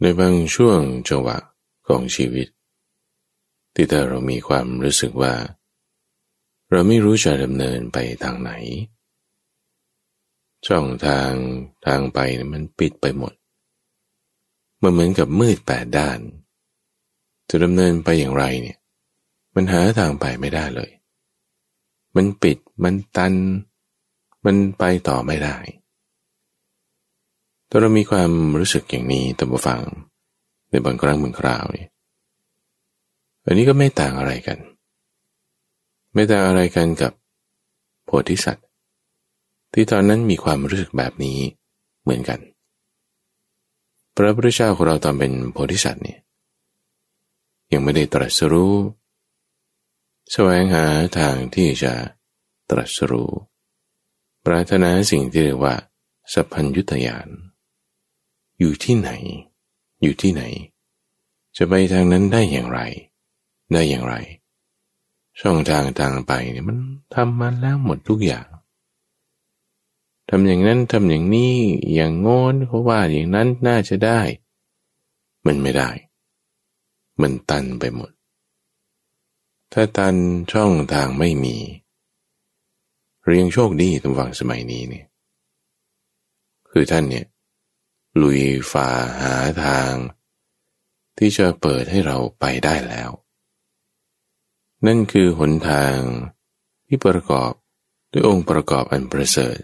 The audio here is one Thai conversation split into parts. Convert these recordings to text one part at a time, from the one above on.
ในบางช่วงจังหวะของชีวิต ที่ถ้าเรามีความรู้สึกว่า เราไม่รู้จะดำเนินไปทางไหน ช่องทางทางไปมันปิดไปหมด มันเหมือนกับมืดแปดด้าน จะดำเนินไปอย่างไรเนี่ย มันหาทางไปไม่ได้เลย มันปิดมันตัน มันไปต่อไม่ได้ ถ้าเรามีความรู้สึกอย่างนี้ตัมบูฟัง ในบางครั้งบางคราวนี่อันนี้ก็ไม่ต่างอะไรกัน ไม่ต่างอะไรกันกับโพธิสัตว์ ที่ตอนนั้นมีความรู้สึกแบบนี้เหมือนกัน พระพุทธเจ้าของเราตอนเป็นโพธิสัตว์เนี่ยยังไม่ได้ตรัสรู้แสวงหาทางที่จะตรัสรู้ ปรารถนาสิ่งที่เรียกว่าสัพพัญยุตยาน อยู่ที่ไหน อยู่ที่ไหน จะไปทางนั้นได้อย่างไร ได้อย่างไร ช่องทางทางไปเนี่ยมันทำมาแล้วหมดทุกอย่างทำอย่างนั้นทำอย่างนี้อย่างงอนเขาว่าอย่างนั้นน่าจะได้ มันไม่ได้ มันตันไปหมด ถ้าตันช่องทางไม่มี เรียงโชคดีตรงฝั่งสมัยนี้เนี่ย คือท่านเนี่ย ลุยฝ่าหาทาง ที่จะเปิดให้เราไปได้แล้ว นั่นคือหนทางที่ประกอบด้วยองค์ประกอบอันประเสริฐ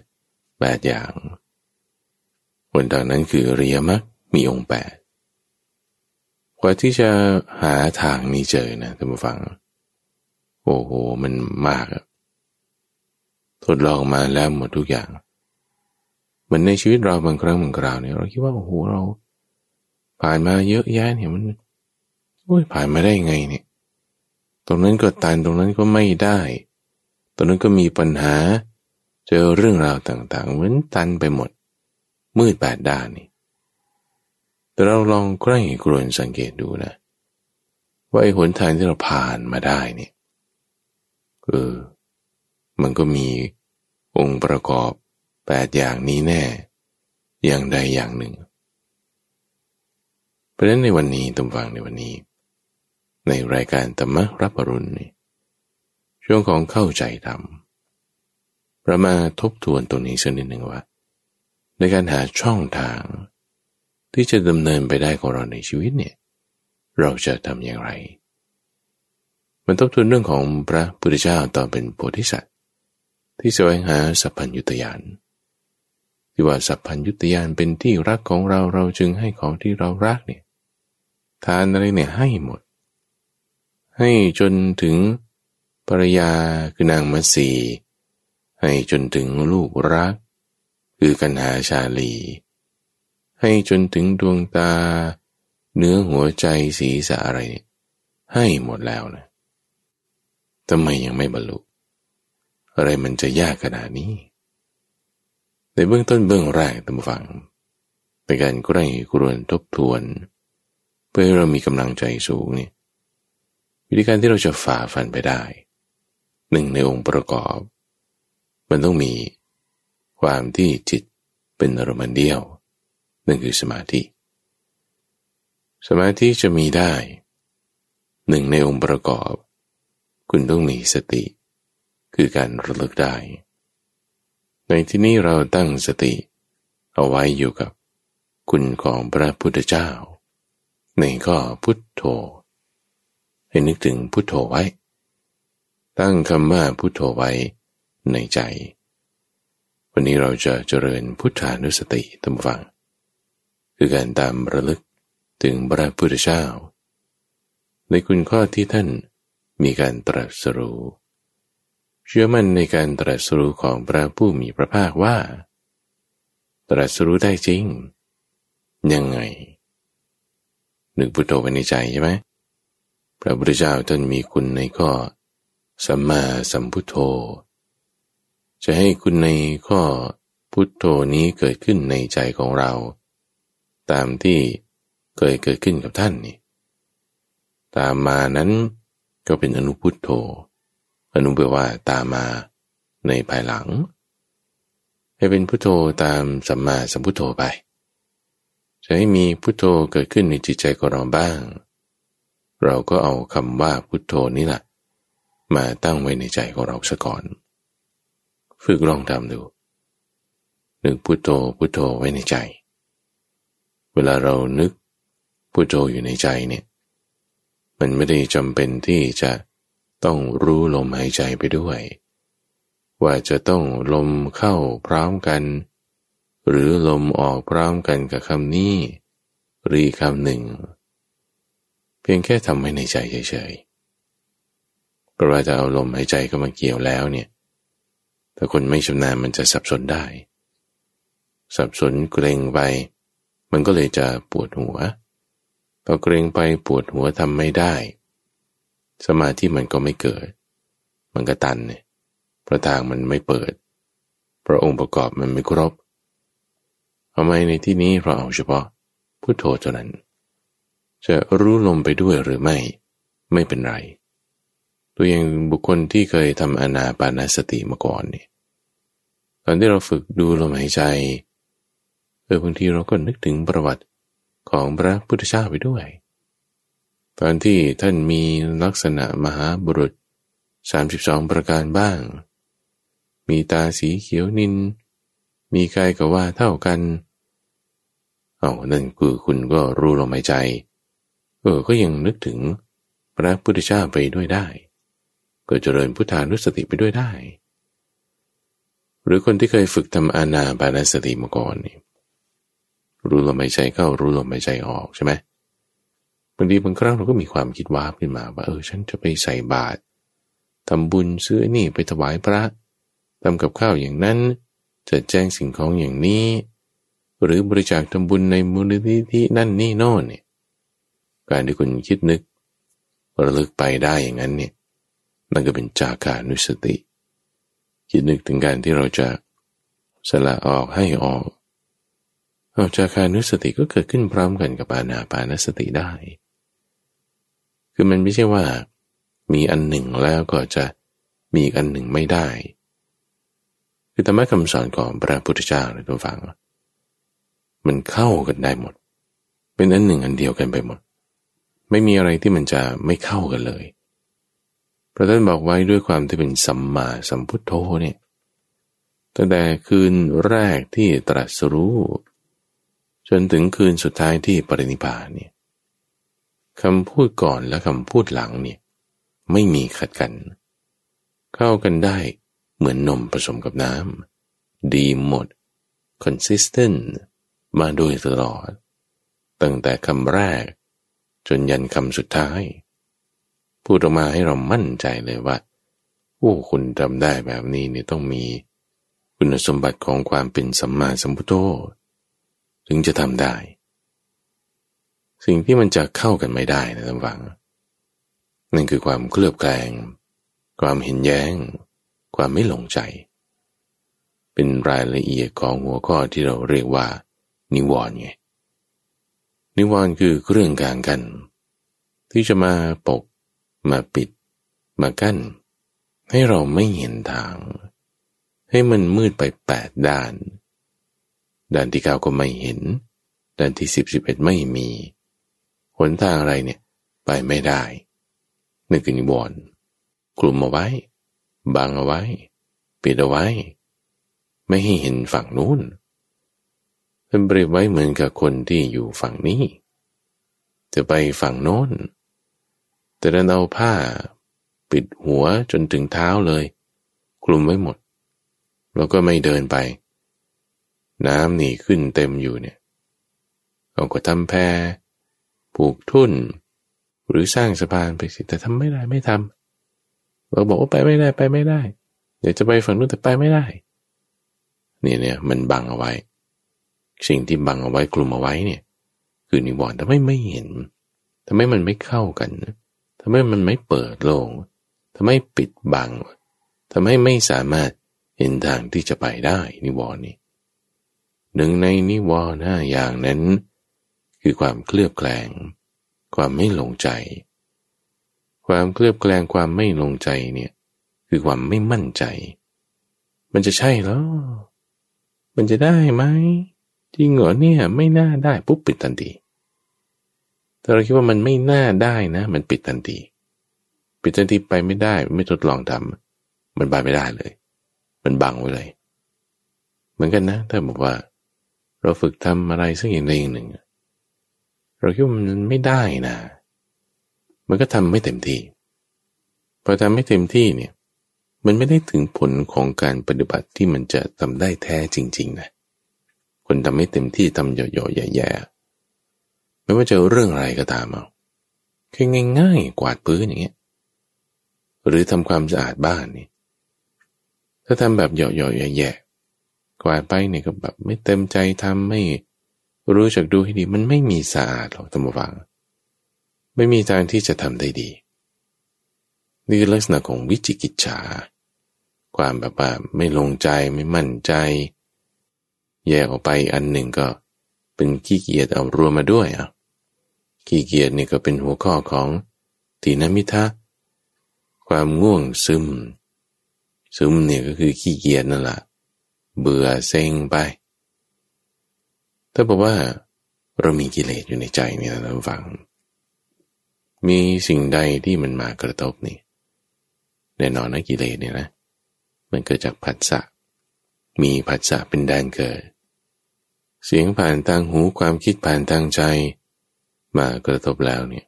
แปดอย่างหนทางนั้นคือเรียมักมีองค์แปดกว่าที่จะหาทางนี้เจอนะท่านผู้ฟัง โอ้โห มันมากทดลองมาแล้วหมดทุกอย่าง มือนในชีวิตเราบางครั้งบางคราวเนี่ยเราคิดว่าโอ้โหเรา ผ่านมาเยอะแยะเนี่ยมันโอ้ยผ่านมาได้ไงเนี่ย ตรงนั้นก็ตันตรงนั้นก็ไม่ได้ ตรงนั้นก็มีปัญหา เจอเรื่องราวต่างๆ เหมือนตันไปหมด มืดแปดด้านนี่แต่เราลองใกล้กรวนสังเกตดูนะว่าไอ้หนทางที่เราผ่านมาได้เนี่ยเออมันก็มีองค์ประกอบ แปดอย่างนี้แน่ อย่างใดอย่างหนึ่ง เพราะฉะนั้นในวันนี้ตุมฟังในวันนี้ ในรายการธรรมรับปรุณนี่ช่วงของเข้าใจธรรมเรามาทบทวนตรงนี้สักนิดหนึ่งว่า ในการหาช่องทาง ที่จะดำเนินไปได้ของเราในชีวิตเนี่ย เราจะทำอย่างไร มันทบทวนเรื่องของพระพุทธเจ้าตอนเป็นโพธิสัตว์ ที่แสวงหาสัพพัญญุตยาน ที่ว่าสัพพัญยุตยานเป็นที่รักของเราเราจึงให้ของที่เรารักเนี่ยทานอะไรเนี่ยให้หมด ให้จนถึงภรรยาคือนางมัสีให้จนถึงลูกรัก คือกันหาชาลี ให้จนถึงดวงตา เนื้อหัวใจสีสะอะไรให้หมดแล้วนะทำไมยังไม่บรรลุอะไรมันจะยากขนาดนี้ ในเบื้องต้นเบื้องแรกตั้งฟัง เป็นการใกล้กรวนทบทวน เพื่อให้เรามีกำลังใจสูงเนี่ยวิธีการที่เราจะฝ่าฟันไปได้ หนึ่งในองค์ประกอบ มันต้องมีความที่จิตเป็นอารมณ์เดียวนั่นคือสมาธิ สมาธิจะมีได้ หนึ่งในองค์ประกอบ คุณต้องมีสติ คือการระลึกได้ ในที่นี้เราตั้งสติ เอาไว้อยู่กับคุณของพระพุทธเจ้า ในข้อพุทโธ ให้นึกถึงพุทโธไว้ ตั้งคำว่าพุทโธไว้ในใจ วันนี้เราจะเจริญพุทธานุสติตามฟัง คือการตามระลึกถึงพระพุทธเจ้า ในคุณข้อที่ท่านมีการตรัสรู้ เชื่อมั่นในการตรัสรู้ของพระผู้มีพระภาคว่า ตรัสรู้ได้จริง ยังไงนึกพุทโธไว้ในใจใช่ไหมพระพุทธเจ้าท่านมีคุณในข้อสัมมาสัมพุทโธ จะให้คุณในข้อพุทโธนี้เกิดขึ้นในใจของเรา ตามที่เคยเกิดขึ้นกับท่านนี่ตามมานั้นก็เป็นอนุพุทโธ อนุเบว่าตามมาในภายหลัง ให้เป็นพุทโธตามสัมมาสัมพุทโธไปจะให้มีพุทโธเกิดขึ้นในจิตใจของเราบ้าง เราก็เอาคำว่าพุทโธนี่แหละมาตั้งไว้ในใจของเราซะก่อน ฝึกลองทำดูนึกพุทโธพุทโธไว้ในใจ เวลาเรานึกพุทโธอยู่ในใจเนี่ย มันไม่ได้จำเป็นที่จะ ต้องรู้ลมหายใจไปด้วย ว่าจะต้องลมเข้าพร้อมกัน หรือลมออกพร้อมกันกับคำนี้หรือคำหนึ่ง เพียงแค่ทำไว้ในใจเฉยๆเพราะว่าจะเอาลมหายใจเข้ามาเกี่ยวแล้วเนี่ยถ้าคนไม่ชำนาญมันจะสับสนได้ สับสนเกรงไป มันก็เลยจะปวดหัวพอเกรงไปปวดหัวทำไม่ได้ สมาธิมันก็ไม่เกิด มันก็ตันเนี่ยพระทางมันไม่เปิด พระองค์ประกอบมันไม่ครบทำไมในที่นี้เราเอาเฉพาะพุทโธเท่านั้น จะรู้ลมไปด้วยหรือไม่ ไม่เป็นไร ตัวอย่างบุคคลที่เคยทำอนาปานสติมาก่อนนี่ตอนที่เราฝึกดูลมหายใจเออบางทีเราก็นึกถึงประวัติของพระพุทธเจ้าไปด้วย ตอนที่ท่านมีลักษณะมหาบุรุษ 32 ประการบ้าง มีตาสีเขียวนิน มีกายกับว่าเท่ากันเอานั่นคือคุณก็รู้ลมหายใจ เออ ก็ยังนึกถึงพระพุทธเจ้าไปด้วยได้ ก็เจริญพุทธานุสติไปด้วยได้ หรือคนที่เคยฝึกทำอานาบานสติมาก่อนนี่รู้ลมหายใจเข้ารู้ลมหายใจออกใช่ไหมบางทีบางครั้งเราก็มีความคิดว่าขึ้นมาว่าเออฉันจะไปใส่บาตรทำบุญซื้อนี่ไปถวายพระทำกับข้าวอย่างนั้นจะแจ้งสิ่งของอย่างนี้ หรือบริจาคทำบุญในมูลนิธินั่นนี่โน่นเนี่ยการที่คุณคิดนึกระลึกไปได้อย่างนั้นเนี่ยนั่นก็เป็นจากานุสติ คิดนึกถึงการที่เราจะสละออกให้ออกเอาจากานุสติก็เกิดขึ้นพร้อมกันกับอานาปานสติได้ คือมันไม่ใช่ว่า มีอันหนึ่งแล้วก็จะมีอีกอันหนึ่งไม่ได้ คือธรรมะคำสอนของพระพุทธเจ้าในตัวฟัง มันเข้ากันได้หมด เป็นอันหนึ่งอันเดียวกันไปหมด ไม่มีอะไรที่มันจะไม่เข้ากันเลยพระท่านบอกไว้ด้วยความที่เป็นสัมมาสัมพุทโธเนี่ยตั้งแต่คืนแรกที่ตรัสรู้ จนถึงคืนสุดท้ายที่ปรินิพพานเนี่ย คำพูดก่อนและคำพูดหลังเนี่ยไม่มีขัดกัน เข้ากันได้เหมือนนมผสมกับน้ำดีหมด consistent มาโดยตลอด ตั้งแต่คำแรก จนยันคำสุดท้าย พูดออกมาให้เรามั่นใจเลยว่า โอ้คุณทำได้แบบนี้เนี่ยต้องมี คุณสมบัติของความเป็นสัมมาสัมพุทโธถึงจะทำได้ สิ่งที่มันจะเข้ากันไม่ได้นะท่านฟัง นั่นคือความเคลือบแคลง ความเห็นแย้ง ความไม่หลงใจ เป็นรายละเอียดของหัวข้อที่เราเรียกว่า นิวรณ์ไง นิวรณ์คือเรื่องกลางกัน ที่จะมาปก มาปิด มากั้น ให้เราไม่เห็นทาง ให้มันมืดไปแปดด้าน ด้านที่เก้าก็ไม่เห็นด้านที่สิบสิบเอ็ดไม่มี หนทางอะไรเนี่ยไปไม่ได้นึกถึงนิวรณ์กลุ่มเอาไว้ บังเอาไว้ ปิดเอาไว้ ไม่ให้เห็นฝั่งนู้นเป็นเปรียบไว้เหมือนกับคนที่อยู่ฝั่งนี้ จะไปฝั่งโน้น แต่ดันเอาผ้า ปิดหัวจนถึงเท้าเลยคลุมไว้หมด แล้วก็ไม่เดินไป น้ำหนีขึ้นเต็มอยู่เนี่ยเราก็ทำแพป ลูกทุ่น หรือสร้างสะพานไปสิแต่ทำไม่ได้ไม่ทำเราบอกว่าไปไม่ได้ไปไม่ได้ เดี๋ยวจะไปฝั่งนู้นแต่ไปไม่ได้เนี่ยเนี่ยมันบังเอาไว้ สิ่งที่บังเอาไว้กลุ่มเอาไว้เนี่ย คือนิวรณ์ทำไมไม่เห็นทำไมมันไม่เข้ากันทำไมมันไม่เปิดโลงทำไมปิดบังทำให้ไม่สามารถเห็นทางที่จะไปได้นิวรณ์นี่หนึ่งในนิวรณ์ห้าอย่างนั้น คือความเคลือบแคลง ความไม่ลงใจ ความเคลือบแคลงความไม่ลงใจเนี่ย คือความไม่มั่นใจ มันจะใช่แล้วมันจะได้ไหมจริงเหรอเนี่ยไม่น่าได้ปุ๊บปิดทันทีถ้าเราคิดว่ามันไม่น่าได้นะ มันปิดทันทีปิดทันทีไปไม่ได้ ไม่ทดลองทำมันบายไม่ได้เลย มันบังไว้เลย เหมือนกันนะ ถ้าบอกว่า เราฝึกทำอะไรสักอย่างใดอย่างหนึ่ง เราคิดว่ามันไม่ได้นะ มันก็ทำไม่เต็มที่ พอทำไม่เต็มที่เนี่ย มันไม่ได้ถึงผลของการปฏิบัติที่มันจะทำได้แท้จริง ๆ นะ คนทำไม่เต็มที่ทำหย่อๆแย่ๆ ไม่ว่าจะเรื่องอะไรก็ตามเอาแค่ง่าย ๆ กวาดพื้นอย่างเงี้ย หรือทำความสะอาดบ้านนี่ ถ้าทำแบบหย่อๆแย่ๆกวาดไปเนี่ยก็แบบไม่เต็มใจทำไม่ รู้จักดูให้ดีมันไม่มีสะอาดหรอกธรรมวัง ไม่มีทางที่จะทำได้ดี นี่คือลักษณะของวิจิกิจฉา ความแบบว่าไม่ลงใจไม่มั่นใจ แยกออกไปอันหนึ่งก็เป็นขี้เกียจเอารวมมาด้วยอะขี้เกียจนี่ก็เป็นหัวข้อของตีนมิทะความง่วงซึม ซึมเนี่ยก็คือขี้เกียจนั่นแหละเบื่อเซ็งไป ถ้าบอกว่าเรามีกิเลสอยู่ในใจเนี่ยเราฟัง มีสิ่งใดที่มันมากระทบนี่แน่นอนนะกิเลสเนี่ยนะ มันเกิดจากผัสสะ มีผัสสะเป็นแดนเกิด เสียงผ่านทางหูความคิดผ่านทางใจ มากระทบแล้วเนี่ย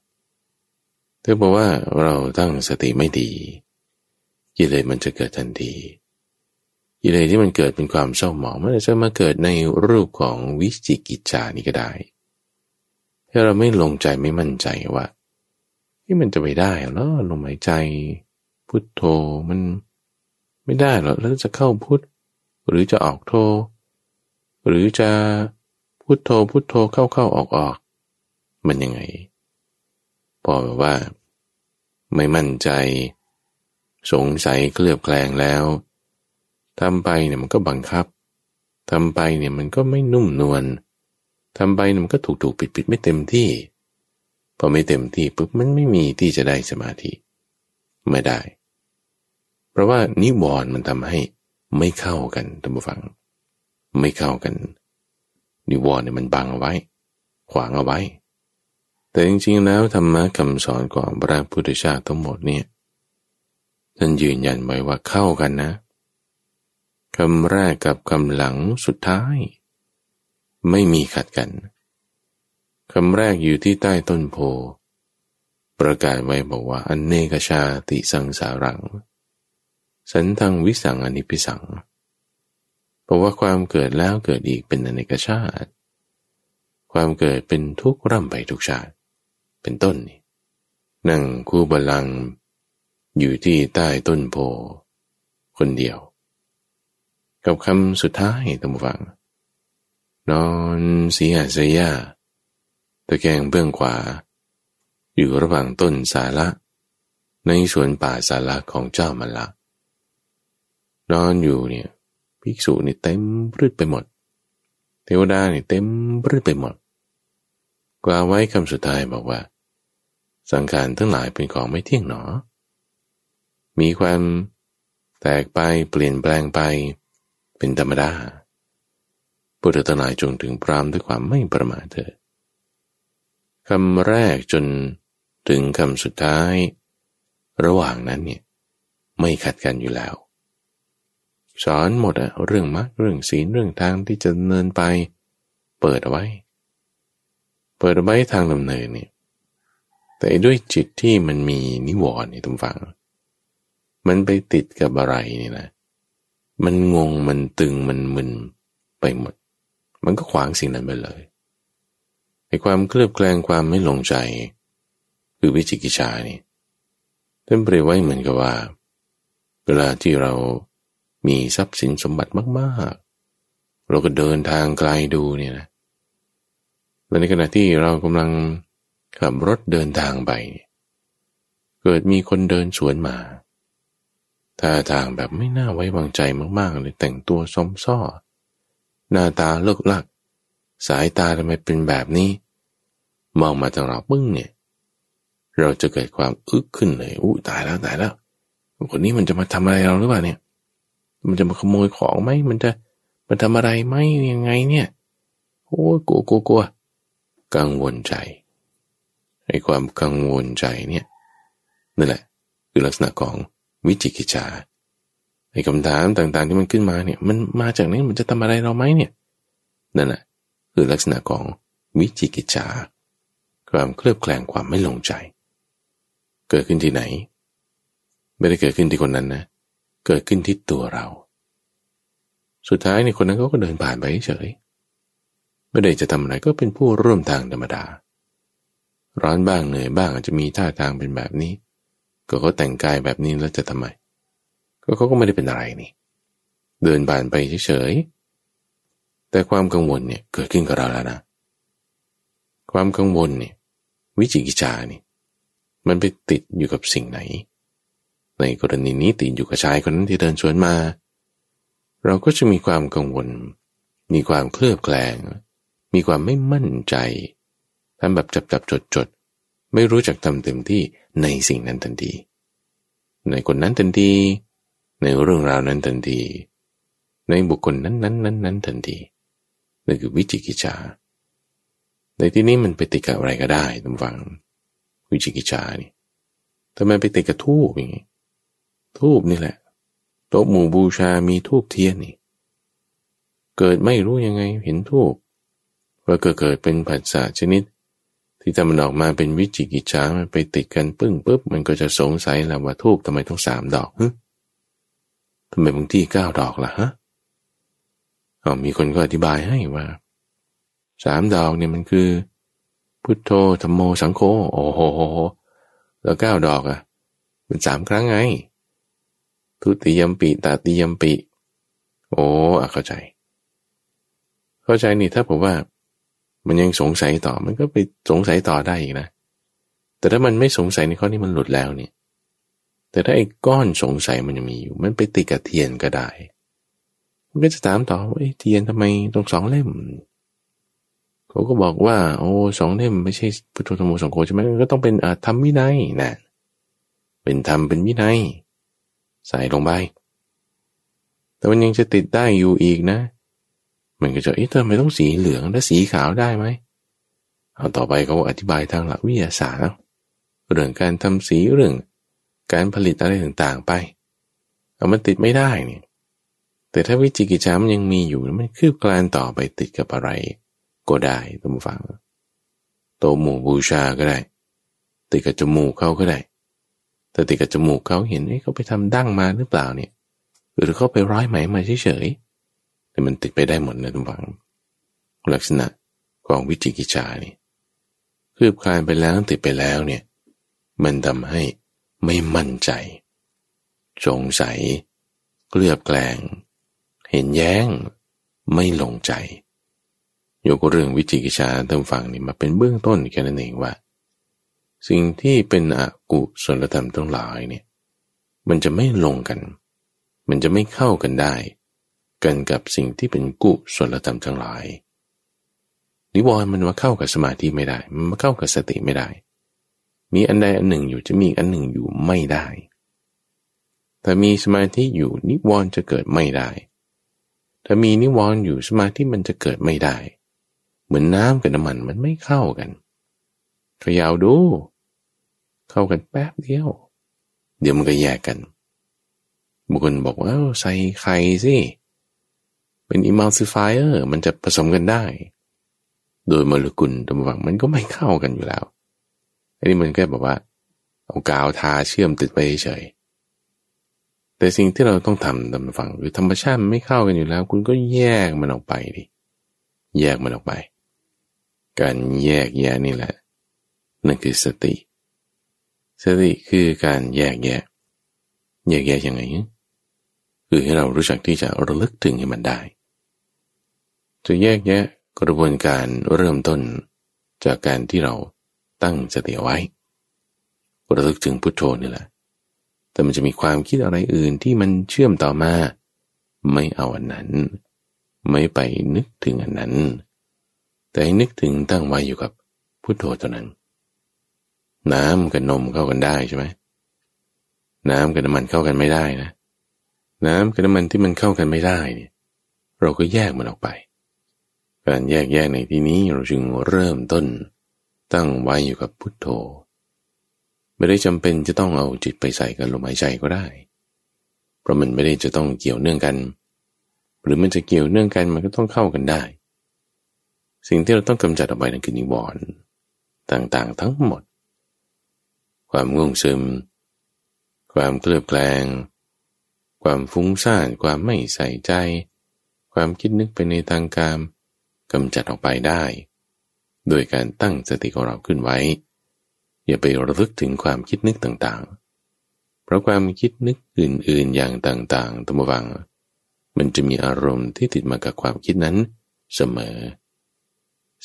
ถ้าบอกว่าเราตั้งสติไม่ดี กิเลสมันจะเกิดทันที กิเลสที่มันเกิดเป็นความเศร้าหมองมันจะมาเกิดในรูปของวิจิกิจจานี่ก็ได้ถ้าเราไม่ลงใจไม่มั่นใจว่าที่มันจะไปได้เนาะลมหายใจ พุทโธมันไม่ได้หรอแล้วจะเข้าพุทหรือจะออกโธหรือจะพุทโธพุทโธเข้าเข้าออกออกมันยังไง พอแบบว่า ไม่มั่นใจ สงสัยเคลือบแคลงแล้ว ทำไปเนี่ยมันก็บังคับทำไปเนี่ยมันก็ไม่นุ่มนวลทำไปเนี่ยมันก็ถูกถูกปิดปิดไม่เต็มที่ พอไม่เต็มที่ปุ๊บมันไม่มีที่จะได้สมาธิ ไม่ได้ เพราะว่านิวรณ์มันทำให้ไม่เข้ากันท่านผู้ฟัง ไม่เข้ากัน นิวรณ์เนี่ยมันบังเอาไว้ ขวางเอาไว้ แต่จริงๆแล้วธรรมะคำสอนของพระพุทธเจ้าทั้งหมดเนี่ยท่านยืนยันไว้ว่าเข้ากันนะ คำแรกกับคำหลังสุดท้าย ไม่มีขัดกันคำแรกอยู่ที่ใต้ต้นโพ ประกาศไว้บอกว่าอันเนกชาติสังสารัง สันทังวิสังอนิพิสังเพราะว่าความเกิดแล้วเกิดอีกเป็นอเนกชาติ ความเกิดเป็นทุกข์ร่ำไปทุกชาติ เป็นต้นนี่นั่งคู่บาลัง อยู่ที่ใต้ต้นโพ คนเดียว กับคำสุดท้ายตั้งฟัง นอนเสียเสียตะแกงเบื้องขวา อยู่ระหว่างต้นสาระในสวนป่าสาระของเจ้ามันละนอนอยู่เนี่ยภิกษุนี่เต็มพืดไปหมด เทวดานี่เต็มพืดไปหมด กล่าวไว้คำสุดท้ายบอกว่า สังขารทั้งหลายเป็นของไม่เที่ยงหนอ มีความแตกไปเปลี่ยนแปลงไป เป็นธรรมดาพุทธทนายจงถึงพรามด้วยความไม่ประมาทเถิดคำแรกจนถึงคำสุดท้าย ระหว่างนั้นเนี่ยไม่ขัดกันอยู่แล้ว สอนหมดอะเรื่องมรรคเรื่องศีลเรื่องทางที่จะเนินไป เปิดเอาไว้ เปิดเอาไว้ทางดำเนินเนี่ยแต่ด้วยจิตที่มันมีนิวรณ์นี่ทุกฝัง มันไปติดกับอะไรนี่นะ มันงงมันตึงมันมึนไปหมด มันก็ขวางสิ่งนั้นไปเลยไอ้ความเคลือบแคลงความไม่ลงใจ คือวิจิกิจานี่ท่านเปรียบไว้เหมือนกับว่า เวลาที่เรามีทรัพย์สินสมบัติมากๆ เราก็เดินทางไกลดูเนี่ยนะและในขณะที่เรากำลังขับรถเดินทางไป เกิดมีคนเดินสวนมา ท่าทางแบบไม่น่าไว้วางใจมากๆเลยแต่งตัวซมซ้อหน้าตาเลิกลัก สายตาทำไมเป็นแบบนี้ มองมาทางเราปึ้งเนี่ย เราจะเกิดความอึกขึ้นเลยอู้ตายแล้วตายแล้วคนนี้มันจะมาทำอะไรเราหรือเปล่าเนี่ย มันจะมาขโมยของไหมมันจะมันทำอะไรไหมยังไงเนี่ยโอ้กลัวกลัวกลัวกังวลใจไอ้ความกังวลใจเนี่ยนั่นแหละ คือลักษณะของ วิจิกิจาไอ้คำถามต่างๆที่มันขึ้นมาเนี่ย มันมาจากไหนมันจะทำอะไรเราไหมเนี่ยนั่นแหละคือลักษณะของวิจิกิจาความเคลือบแคลงความไม่ลงใจ เกิดขึ้นที่ไหน ไม่ได้เกิดขึ้นที่คนนั้นนะ เกิดขึ้นที่ตัวเรา สุดท้ายในคนนั้นเขาก็เดินผ่านไปเฉยไม่ได้จะทำอะไรก็เป็นผู้ร่วมทางธรรมดา ร้อนบ้างเหนื่อยบ้างอาจจะมีท่าทางเป็นแบบนี้ ก็เขาแต่งกายแบบนี้แล้วจะทำไม ก็เขาก็ไม่ได้เป็นอะไรนี่ เดินผ่านไปเฉยๆ แต่ความกังวลเนี่ยเกิดขึ้นกับเราแล้วนะ ความกังวลเนี่ยวิจิกิจานี่ มันไปติดอยู่กับสิ่งไหน ในกรณีนี้ติดอยู่กับชายคนนั้นที่เดินสวนมา เราก็จะมีความกังวล มีความเคลือบแคลง มีความไม่มั่นใจทำแบบจับจับจดจด ไม่รู้จักทำเต็มที่ในสิ่งนั้นทันที ในคนนั้นทันที ในเรื่องราวนั้นทันที ในบุคคลนั้นนั้นนั้นนั้นทันทีนั่นคือวิจิกิจฉาในที่นี้มันไปติดกับอะไรก็ได้ท่านผู้ฟัง วิจิกิจฉานี่ทำไมไปติดกับธูปอย่างนี้ธูปนี่แหละโต๊ะหมู่บูชามีธูปเทียนนี่ เกิดไม่รู้ยังไงเห็นธูปว่าก็เกิดเป็นผัสสะชนิด ที่ทำมันออกมาเป็นวิจิกิจฉามันไปติดกันปึ้งปุ๊บมันก็จะสงสัยแล้วว่าธูปทำไมต้องสามดอกฮึทำไมบางที่เก้าดอกล่ะฮะอ๋อมีคนก็อธิบายให้ว่าสามดอกเนี่ยมันคือ พุทโธธรรมโมสังโฆโอ้โหแล้วเก้าดอกอะมันสามครั้งไง ทุติยมปีตาติยมปีโอ้อเข้าใจ เข้าใจนี่ถ้าผมว่า มันยังสงสัยต่อ มันก็ไปสงสัยต่อได้อีกนะ แต่ถ้ามันไม่สงสัยในข้อนี้มันหลุดแล้วเนี่ย แต่ถ้าไอ้ก้อนสงสัยมันยังมีอยู่ มันไปติดกับเทียนก็ได้ มันก็จะถามต่อว่าเทียนทำไมตรงสองเล่ม เขาก็บอกว่า โอ้สองเล่มไม่ใช่พุทธธรรมสองโคใช่ไหมก็ต้องเป็นธรรมวินัยนะ เป็นธรรมเป็นวินัย ใส่ลงไป แต่มันยังจะติดได้อยู่อีกนะ มันก็จะเอ๊ะทำไมต้องสีเหลืองและสีขาวได้ไหมเอาต่อไปเขาอธิบายทางหลักวิทยาศาสตร์เรื่องการทำสีเรื่องการผลิตอะไรต่างๆไปเอามันติดไม่ได้เนี่ยแต่ถ้าวิจิกิจฉามันยังมีอยู่มันคืบกลานต่อไปติดกับอะไร ก็ได้ตามฟังโตหมู่บูชาก็ได้ ติดกับจมูกเขาก็ได้ แต่ติดกับจมูกเขาเห็นเขาไปทำดั้งมาหรือเปล่าเนี่ย หรือเขาไปร้อยไหมมาเฉยๆ แต่มันติดไปได้หมดนะทุกฝัง ลักษณะของวิจิกิจานี่คืบคลานไปแล้วติดไปแล้วเนี่ย มันทำให้ไม่มั่นใจ สงสัยเกลือบแกลง เห็นแย้ง ไม่ลงใจ ยกเรื่องวิจิกิจาเติมฟังนี่มาเป็นเบื้องต้นแค่นั้นเองว่า สิ่งที่เป็นอกุศลธรรมทั้งหลายเนี่ย มันจะไม่ลงกัน มันจะไม่เข้ากันได้ กันกับสิ่งที่เป็นกุศลธรรมทั้งหลาย นิวรณ์มันมาเข้ากับสมาธิไม่ได้ มันมาเข้ากับสติไม่ได้ มีอันใดอันหนึ่งอยู่จะมีอันหนึ่งอยู่ไม่ได้ ถ้ามีสมาธิอยู่นิวรณ์จะเกิดไม่ได้ ถ้ามีนิวรณ์อยู่สมาธิมันจะเกิดไม่ได้ เหมือนน้ำกับน้ำมันมันไม่เข้ากันขยาวดู เข้ากันแป๊บเดียว เดี๋ยวมันก็แยกกันบุคคลบอกว่าใส่ไข่สิ เป็น emulsifier มันจะผสมกันได้ โดยโมเลกุลตรงฝั่งมันก็ไม่เข้ากันอยู่แล้ว อันนี้มันก็แบบว่าเอากาวทาเชื่อมติดไปเฉย แต่สิ่งที่เราต้องทำตามฝังคือธรรมชาติไม่เข้ากันอยู่แล้ว คุณก็แยกมันออกไปดิ แยกมันออกไป การแยกแยะนี่แหละ นั่นคือสติ สติคือการแยกแยะ แยกแยะยังไง คือให้เรารู้จักที่จะระลึกถึงให้มันได้ จะแยกแยะกระบวนการเริ่มต้น จากการที่เราตั้งสติไว้ระลึกถึงพุทโธนี่แหละ แต่มันจะมีความคิดอะไรอื่นที่มันเชื่อมต่อมา ไม่เอาอันนั้น ไม่ไปนึกถึงอันนั้น แต่ให้นึกถึงตั้งไว้อยู่กับพุทโธตัวนั้น น้ำกับนมเข้ากันได้ใช่ไหมน้ำกับน้ำมันเข้ากันไม่ได้นะ น้ำกับน้ำมันที่มันเข้ากันไม่ได้เนี่ยเราก็แยกมันออกไป การแยกแยะในที่นี้เราจึงเริ่มต้น ตั้งไว้อยู่กับพุทโธ ไม่ได้จำเป็นจะต้องเอาจิตไปใส่กันลมหายใจก็ได้ เพราะมันไม่ได้จะต้องเกี่ยวเนื่องกัน หรือมันจะเกี่ยวเนื่องกันมันก็ต้องเข้ากันได้ สิ่งที่เราต้องกำจัดออกไปนั่นคือนิวรณ์ต่างๆทั้งหมด ความง่วงซึม ความเคลือบแคลง ความฟุ้งซ่าน ความไม่ใส่ใจ ความคิดนึกไปในทางการกำจัดออกไปได้ โดยการตั้งสติของเราขึ้นไว้ อย่าไประลึกถึงความคิดนึกต่างๆ เพราะความคิดนึกอื่นๆอย่างต่างๆตมวัง มันจะมีอารมณ์ที่ติดมากับความคิดนั้นเสมอ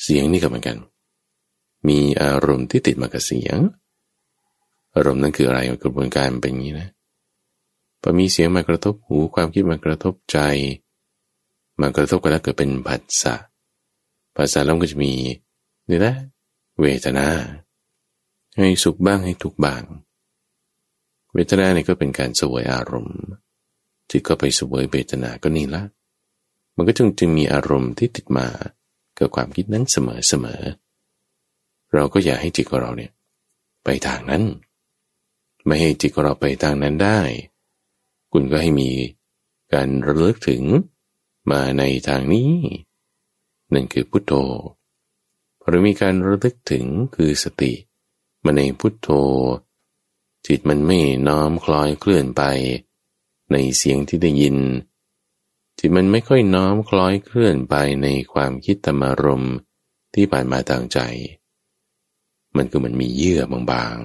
เสียงนี่ก็เหมือนกัน มีอารมณ์ที่ติดมากับเสียง อารมณ์นั้นคืออะไรกระบวนการเป็นอย่างนี้นะ พอมีเสียงมากระทบหูความคิดมากระทบใจ มากระทบกันแล้วเกิดเป็นผัสสะภาษาแล้วก็จะมีนี่แหละเวทนา ให้สุขบ้างให้ทุกบ้าง เวทนาเนี่ยก็เป็นการสวยอารมณ์ที่ก็ไปสวยเวทนาก็นี่ละ มันก็จึงจึงมีอารมณ์ที่ติดมาเกับความคิดนั้นเสมอเสมอเราก็อย่าให้จิตของเราเนี่ยไปทางนั้น ไม่ให้จิตของเราไปทางนั้นได้ คุณก็ให้มีการระลึกถึงมาในทางนี้นั่นคือพุทโธหรือมีการระลึกถึงคือสติมาในพุทโธ จิตมันไม่น้อมคล้อยเคลื่อนไป ในเสียงที่ได้ยิน จิตมันไม่ค่อยน้อมคล้อยเคลื่อนไปในความคิดธรรมารมที่ผ่านมาทางใจ มันก็มันมีเยื่อบาง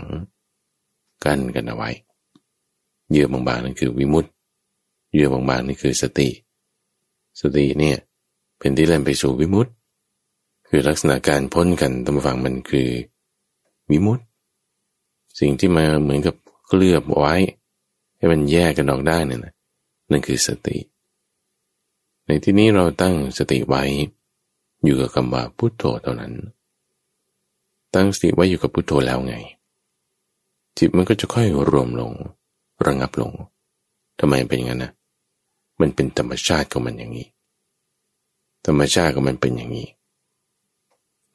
ๆ กั้นกันเอาไว้ เยื่อบางๆนั่นคือวิมุตต์เยื่อบางๆนี่คือสติ สติเนี่ยเป็นที่เล่นไปสู่วิมุตติ คือลักษณะการพ้นกันตามฝั่งมันคือวิมุตติ สิ่งที่มาเหมือนกับเคลือบไว้ ให้มันแยกกันออกได้นั่นนั่นคือสติ ในที่นี้เราตั้งสติไว้ อยู่กับคำว่าพุโทโธเท่านั้น ตั้งสติไว้อยู่กับพุโทโธแล้วไง จิตมันก็จะค่อยรวมลง ระงับลงทำไมเป็นอย่างนั้นนะมันเป็นธรรมชาติของมันอย่างนี้ ธรรมชาติก็มันเป็นอย่างนี้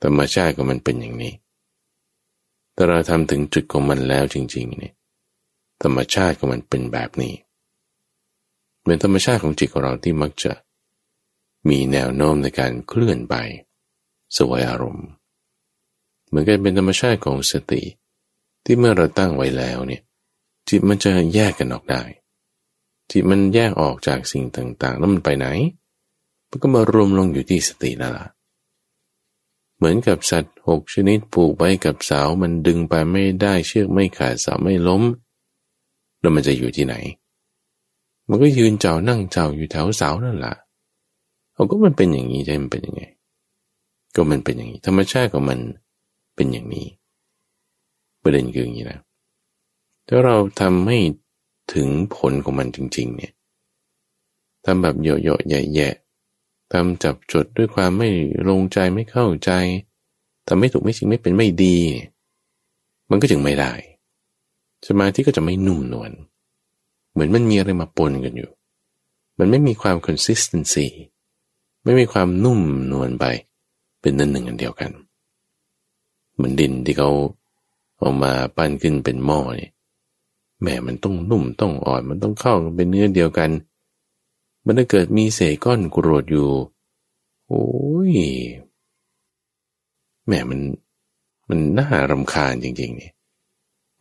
ธรรมชาติก็มันเป็นอย่างนี้แต่เราทำถึงจุดของมันแล้วจริงๆเนี่ยธรรมชาติของมันเป็นแบบนี้เป็นธรรมชาติของจิตของเราที่มักจะมีแนวโน้มในการเคลื่อนไปสวยอารมณ์ เหมือนกันเป็นธรรมชาติของสติ ที่เมื่อเราตั้งไว้แล้วเนี่ย จิตมันจะแยกกันออกได้ จิตมันแยกออกจากสิ่งต่างๆ แล้วมันไปไหน มันก็มารวมลงอยู่ที่สตินั่นแหละเหมือนกับสัตว์หกชนิดผูกไว้กับเสามันดึงไปไม่ได้เชือกไม่ขาดเสาไม่ล้ม แล้วมันจะอยู่ที่ไหน มันก็ยืนเจ้านั่งเจ้าอยู่แถวเสานั่นแหละเอาก็มันเป็นอย่างนี้ใช่มันเป็นยังไง ก็มันเป็นอย่างนี้ ธรรมชาติของมันเป็นอย่างนี้ประเด็นคืออย่างนี้นะ ถ้าเราทำให้ถึงผลของมันจริง ๆ เนี่ยทำแบบโยๆแย่ๆทำจับจดด้วยความไม่ลงใจไม่เข้าใจทำไม่ถูกไม่จริงไม่เป็นไม่ดี มันก็จึงไม่ได้ สมาธิก็จะไม่นุ่มนวลเหมือนมันมีอะไรมาปนกันอยู่ มันไม่มีความ consistency ไม่มีความนุ่มนวลไป เป็นนั่นหนึ่งอันเดียวกัน เหมือนดินที่เขาเอามาปั้นขึ้นเป็นหม้อเนี่ย แม่มันต้องนุ่มต้องอ่อนมันต้องเข้าเป็นเนื้อเดียวกัน มันถ้าเกิดมีเศษก้อนกรวดอยู่ โอ้ยแม่มันมันน่ารำคาญจริงๆเนี่ย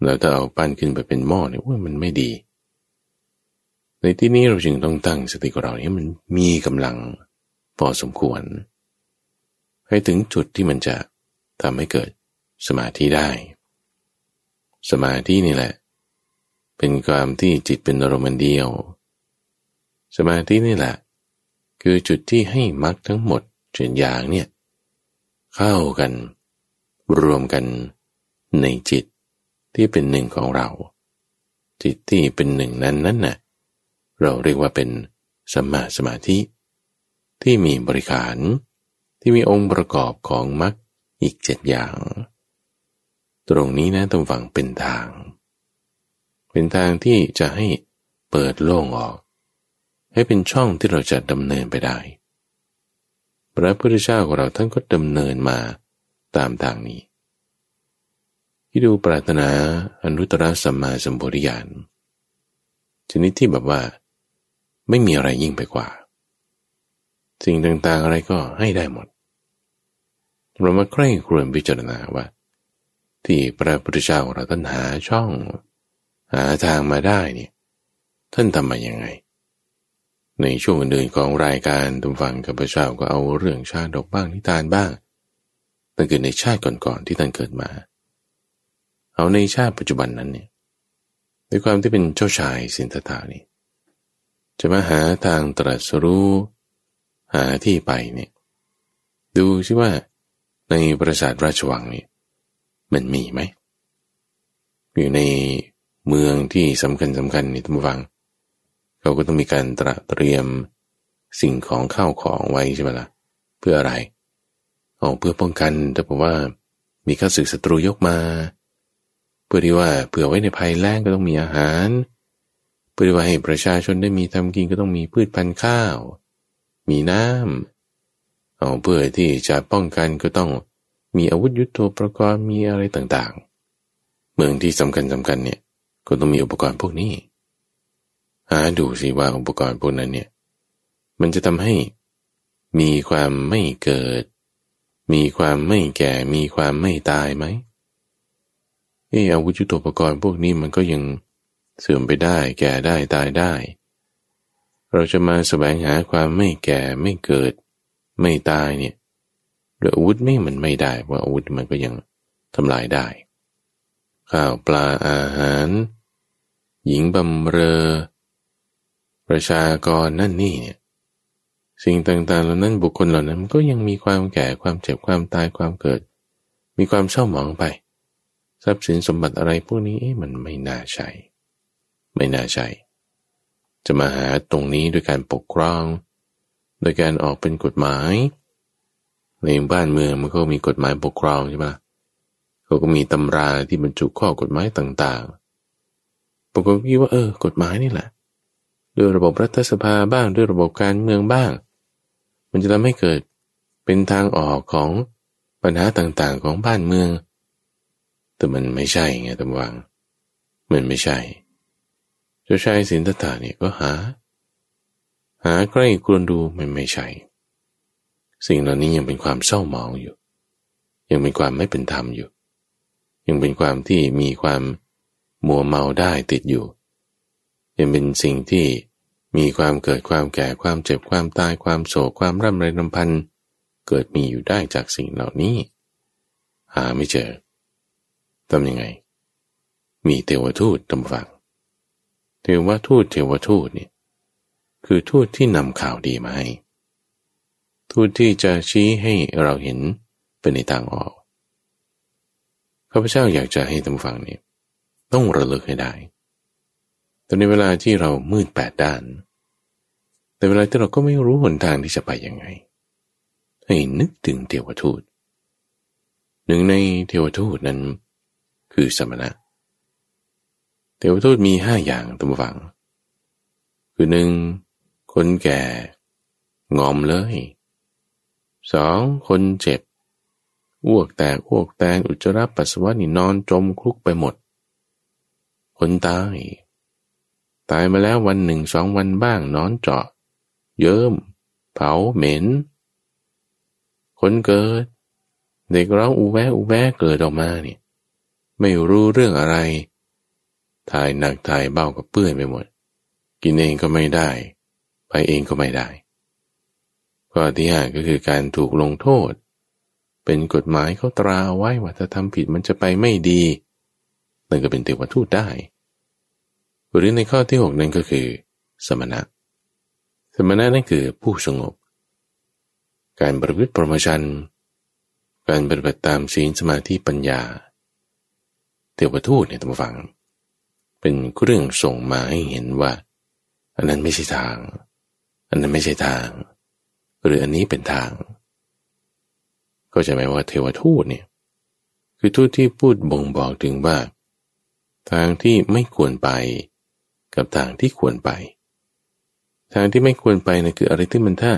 เราถ้าเอาปั้นขึ้นไปเป็นหม้อเนี่ยโอ้ยมันไม่ดี ในที่นี้เราจึงต้องตั้งสติของเราเนี่ยมันมีกำลังพอสมควร ให้ถึงจุดที่มันจะทำให้เกิดสมาธิได้ สมาธินี่แหละ เป็นความที่จิตเป็นอารมณ์เดียว สมาธินี่แหละ คือจุดที่ให้มรรคทั้งหมดเจ็ดอย่างเนี่ย เข้ากัน รวมกันในจิตที่เป็นหนึ่งของเรา จิตที่เป็นหนึ่งนั้นนั้นน่ะเราเรียกว่าเป็นสมาสมาธิ ที่มีบริขารที่มีองค์ประกอบของมรรคอีกเจ็ดอย่าง ตรงนี้นะตรงฝั่งเป็นทาง เป็นทางที่จะให้เปิดโล่งออก ให้เป็นช่องที่เราจะดำเนินไปได้ไประพุทธเจ้าของเราท่านก็ดำเนินมาตามทางนี้ที่ดูปรารถนาอนุตตรสัมมาสัมปวิญาณชนิดที่แบบว่า ไม่มีอะไรยิ่งไปกว่า สิ่งต่างๆอะไรก็ให้ได้หมด เรามาใกล้ครวนพิจารณาว่า ที่พระพุทธเจ้าเราท่านหาช่อง หาทางมาได้เนี่ยท่านทำมาอย่างไง ในช่วงอื่นๆของรายการตุมฟังกับพระเจ้าก็เอาเรื่องชาดกบ้างนิทานบ้างตั้งแต่ในชาติก่อนๆที่ท่านเกิดมา เอาในชาติปัจจุบันนั้นเนี่ยด้วยความที่เป็นเจ้าชายสินธตานี่จะมาหาทางตรัสรู้ หาที่ไปเนี่ยดูซิว่าในปราสาทราชวังนี่มันมีไหมอยู่ใน เมืองที่สำคัญสำคัญนี่ทุกฟัง เขาก็ต้องมีการตระเตรียมสิ่งของข้าวของไว้ใช่ไหมละ่ะ เพื่ออะไรเอาเพื่อป้องกันแต่ผมว่ามีข้าศึกศัตรูยกมา เพื่อที่ว่าเผื่อไว้ในภัยแล้งก็ต้องมีอาหาร เพื่อที่ว่าให้ประชาชนได้มีทำกินก็ต้องมีพืชพันธุ์ข้าว มีน้ำเอาเพื่อที่จะป้องกันก็ต้องมีอาวุธยุโทโธปกรณ์มีอะไรต่างๆ เมืองที่สำคัญสำคัญเนี่ย ก็ต้องมีอุปกรณ์พวกนี้ หาดูสิว่าอุปกรณ์พวกนั้นเนี่ย มันจะทำให้มีความไม่เกิด มีความไม่แก่ มีความไม่ตายไหมเอออาวุธยุทโธปกรณ์พวกนี้มันก็ยังเสื่อมไปได้ แก่ได้ตายได้ เราจะมาแสวงหาความไม่แก่ไม่เกิด ไม่ตายเนี่ยด้วยอาวุธไม่มันไม่ได้เพราอาวุธมันก็ยังทำลายได้ ข้าวปลาอาหาร หญิงบำเรอ ประชากรนั่นนี่เนี่ยสิ่งต่างๆเหล่านั้นบุคคลเหล่านั้น ก็ยังมีความแก่ความเจ็บความตายความเกิด มีความเศร้าหมองไป ทรัพย์สินสมบัติอะไรพวกนี้มันไม่น่าใช่ ไม่น่าใช่ จะมาหาตรงนี้ด้วยการปกครอง โดยการออกเป็นกฎหมาย ในบ้านเมืองมันก็มีกฎหมายปกครองใช่ไหมเขาก็มีตำราที่บรรจุข้อกฎหมายต่างๆ ผมก็คิดว่าเออ กฎหมายนี่แหละ ด้วยระบบรัฐสภาบ้างด้วยระบบการเมืองบ้าง มันจะทำให้เกิดเป็นทางออกของปัญหาต่างๆของบ้านเมือง แต่มันไม่ใช่ไงตำวังมันไม่ใช่เจ้าชายสินธตาเนี่ยก็หา หาใกล้กลวนดูมันไม่ใช่ สิ่งเหล่านี้ยังเป็นความเศร้าหมองอยู่ ยังเป็นความไม่เป็นธรรมอยู่ ยังเป็นความที่มีความ มัวเมาได้ติดอยู่ ยังเป็นสิ่งที่มีความเกิดความแก่ความเจ็บความตายความโศกความร่ำไรลำพันธ์เกิดมีอยู่ได้จากสิ่งเหล่านี้ หาไม่เจอทำยังไง มีเทวทูตตำฝังเทวทูตเทวทูตเนี่ยคือทูตที่นำข่าวดีมาให้ ทูตที่จะชี้ให้เราเห็นเป็นในทางออกข้าพเจ้าอยากจะให้ท่านฟังเนี่ย ต้องระลึกให้ได้แต่ในเวลาที่เรามืดแปดด้าน แต่เวลาที่เราก็ไม่รู้หนทางที่จะไปยังไง ให้นึกถึงเทวทูต หนึ่งในเทวทูตนั้นคือสมณะ เทวทูตมีห้าอย่างตามฟัง คือหนึ่งคนแก่ งอมเลยสองคนเจ็บอ้วกแตกอ้วกแตนอุจจาระปัสสาวะนี่นอนจมคลุกไปหมด คนตาย ตายมาแล้ววันหนึ่งสองวันบ้างนอนเจาะ เยิ้มเผาเหม็น คนเกิด เด็กร้องอูแวอูแวเกิดออกมาเนี่ยไม่รู้เรื่องอะไร ถ่ายหนักถ่ายเบาก็เปื้อนไปหมด กินเองก็ไม่ได้ ไปเองก็ไม่ได้ข้อที่ห้าก็คือการถูกลงโทษ เป็นกฎหมายเขาตราไว้ว่าถ้าทำผิดมันจะไปไม่ดี นั่นก็เป็นเทวทูตได้ หรือในข้อที่หกนั่นก็คือ สมณะ สมณะนั่นคือผู้สงบ การประพฤติปรมชันการปฏิบัติตามศีลสมาธิปัญญา เทวทูตเนี่ยท่านฟัง เป็นเรื่องส่งมาให้เห็นว่า อันนั้นไม่ใช่ทาง อันนั้นไม่ใช่ทาง หรืออันนี้เป็นทาง ก็จะหมายว่าเทวทูตเนี่ยคือทูตที่พูดบ่งบอกถึงว่า ทางที่ไม่ควรไป กับทางที่ควรไป ทางที่ไม่ควรไปนะคืออะไรที่มันถ้า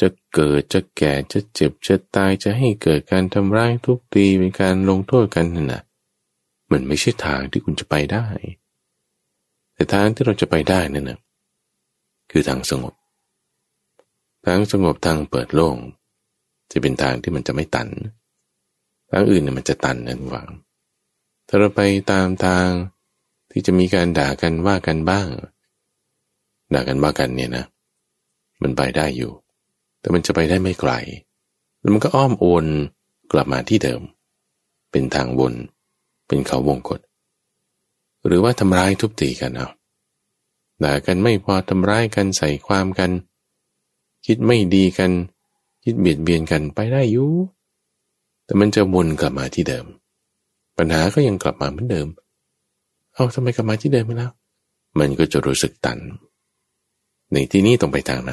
จะเกิดจะแก่จะเจ็บจะตายจะให้เกิดการทำร้ายทุบตีเป็นการลงโทษกันนั่นนะมันไม่ใช่ทางที่คุณจะไปได้ แต่ทางที่เราจะไปได้นั่นนะคือทางสงบ ทางสงบทางเปิดโล่งจะเป็นทางที่มันจะไม่ตันทางอื่นเนี่ยมันจะตันนั่นหวัง ถ้าเราไปตามทางที่จะมีการด่ากันว่ากันบ้าง ด่ากันว่ากันเนี่ยนะ มันไปได้อยู่ แต่มันจะไปได้ไม่ไกล แล้วมันก็อ้อมโอนกลับมาที่เดิม เป็นทางวนเป็นเขาวงกฏหรือว่าทำร้ายทุบตีกันเอาด่ากันไม่พอทำร้ายกันใส่ความกัน คิดไม่ดีกัน คิดเบียดเบียนกันไปได้อยู่ แต่มันจะวนกลับมาที่เดิม ปัญหาก็ยังกลับมาเหมือนเดิม เอาทำไมกลับมาที่เดิมไปแล้ว มันก็จะรู้สึกตัน ในที่นี้ต้องไปทางไหน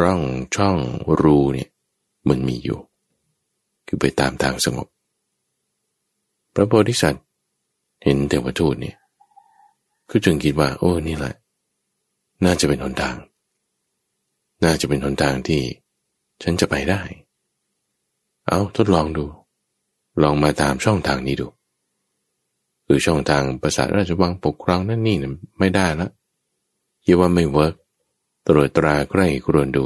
ร่องช่องรูเนี่ยมันมีอยู่ คือไปตามทางสงบ พระโพธิสัตว์เห็นเทวทูตเนี่ยก็จึงคิดว่า โอ้นี่แหละ น่าจะเป็นหนทาง น่าจะเป็นหนทางที่ ฉันจะไปได้ เอาทดลองดู ลองมาตามช่องทางนี้ดู คือช่องทางปราสาทราชวังปกครองนั่นนี่เนี่ยไม่ได้ละคิดว่าไม่ work ตรวจตราใคร่ครวญดู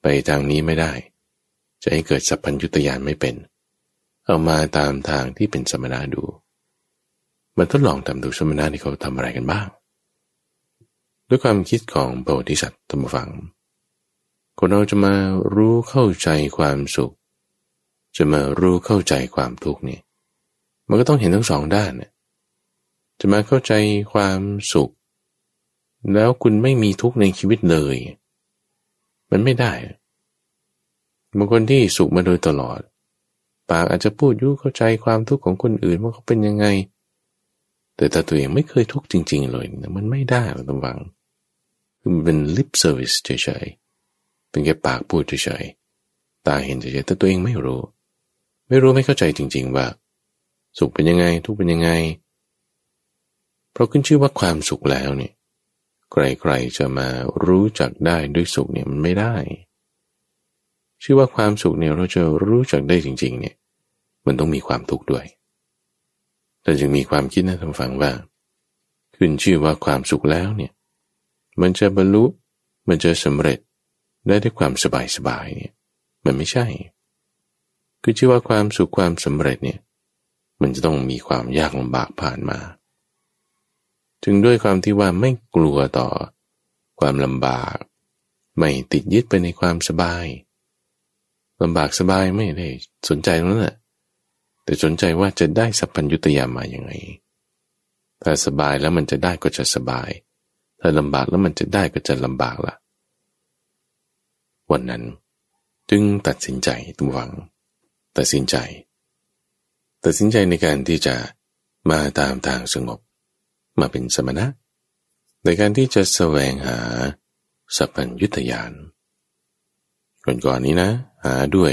ไปทางนี้ไม่ได้ จะให้เกิดสัพพัญญุตญาณไม่เป็น เอามาตามทางที่เป็นสมณะดูมันทดลองทำดูสมณะที่เขาทำอะไรกันบ้าง ด้วยความคิดของโพธิสัตว์ธรรมฟังคนเราจะมารู้เข้าใจความสุข จะมารู้เข้าใจความทุกข์นี่มันก็ต้องเห็นทั้งสองด้านเนี่ยจะมาเข้าใจความสุข แล้วคุณไม่มีทุกข์ในชีวิตเลย มันไม่ได้บางคนที่สุขมาโดยตลอด ปากอาจจะพูดยุ่เข้าใจความทุกข์ของคนอื่นว่าเขาเป็นยังไง แต่ถ้าตัวเองไม่เคยทุกข์จริง ๆ เลยมันไม่ได้หรอกตำวังคือมันเป็น lip service เฉยๆเป็นแค่ปากพูดเฉยๆตาเห็นเฉยๆแต่ตัวเองไม่รู้ ไม่รู้ไม่เข้าใจจริง ๆ ว่า สุขเป็นยังไง ทุกข์เป็นยังไง เพราะขึ้นชื่อว่าความสุขแล้วเนี่ยใครๆจะมารู้จักได้ด้วยสุขเนี่ยมันไม่ได้ ชื่อว่าความสุขเนี่ยเราจะรู้จักได้จริง ๆ เนี่ย มันต้องมีความทุกข์ด้วย แต่จึงมีความคิดนะท่านฟังว่า ขึ้นชื่อว่าความสุขแล้วเนี่ย มันจะบรรลุมันจะสำเร็จได้ด้วยความสบายสบายเนี่ย มันไม่ใช่ คือชื่อว่าความสุขความสำเร็จเนี่ยมันจะต้องมีความยากลำบากผ่านมาถึงด้วยความที่ว่าไม่กลัวต่อความลำบาก ไม่ติดยึดไปในความสบายลำบากสบายไม่ได้สนใจตรงนั้นแหละแต่สนใจว่าจะได้สัพพัญญุตยามาอย่างไง ถ้าสบายแล้วมันจะได้ก็จะสบาย ถ้าลำบากแล้วมันจะได้ก็จะลำบากละวันนั้นจึงตัดสินใจตัววัง ตัดสินใจ ตัดสินใจในการที่จะมาตามทางสงบ มาเป็นสมณะ ในการที่จะแสวงหาสัพพัญญุตยานก่อนๆนี้นะ หาด้วย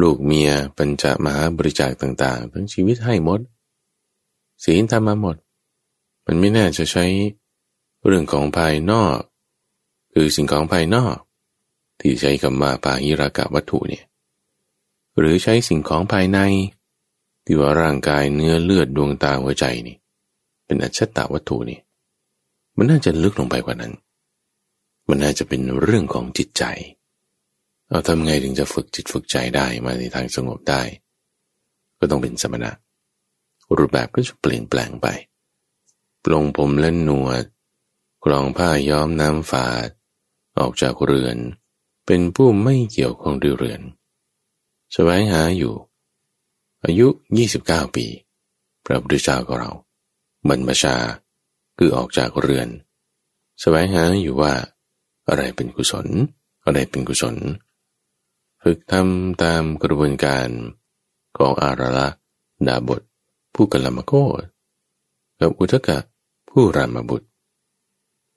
ลูกเมียปัญจมหาบริจาคต่าง ๆ ทั้งชีวิตให้หมด ศีลทำมาหมด มันไม่น่าจะใช้เรื่องของภายนอก คือสิ่งของภายนอก ที่ใช้คำว่าปาหิรากะวัตถุเนี่ย หรือใช้สิ่งของภายใน ที่ว่าร่างกายเนื้อเลือดดวงตาหัวใจนี่ เป็นอัจฉตวัตถุนี่ มันน่าจะลึกลงไปกว่านั้น มันน่าจะเป็นเรื่องของจิตใจเราทำไงถึงจะฝึกจิตฝึกใจได้มาในทางสงบได้ ก็ต้องเป็นสมณะ รูปแบบก็จะเปลี่ยนแปลงไป ปลงผมเล่นหนวด กรองผ้าย้อมน้ำฝาด ออกจากเรือน เป็นผู้ไม่เกี่ยวข้องด้วยเรือน สวงหาอยู่ อายุ 29 ปี พระพุทธเจ้าของเรา บรรพชาคือออกจากเรือนสวงหาอยู่ว่า อะไรเป็นกุศล อะไรเป็นกุศล ฝึกทำตามกระบวนการของอาราละดาบท ผู้กลามโคตกับอุทกะผู้รามบุตร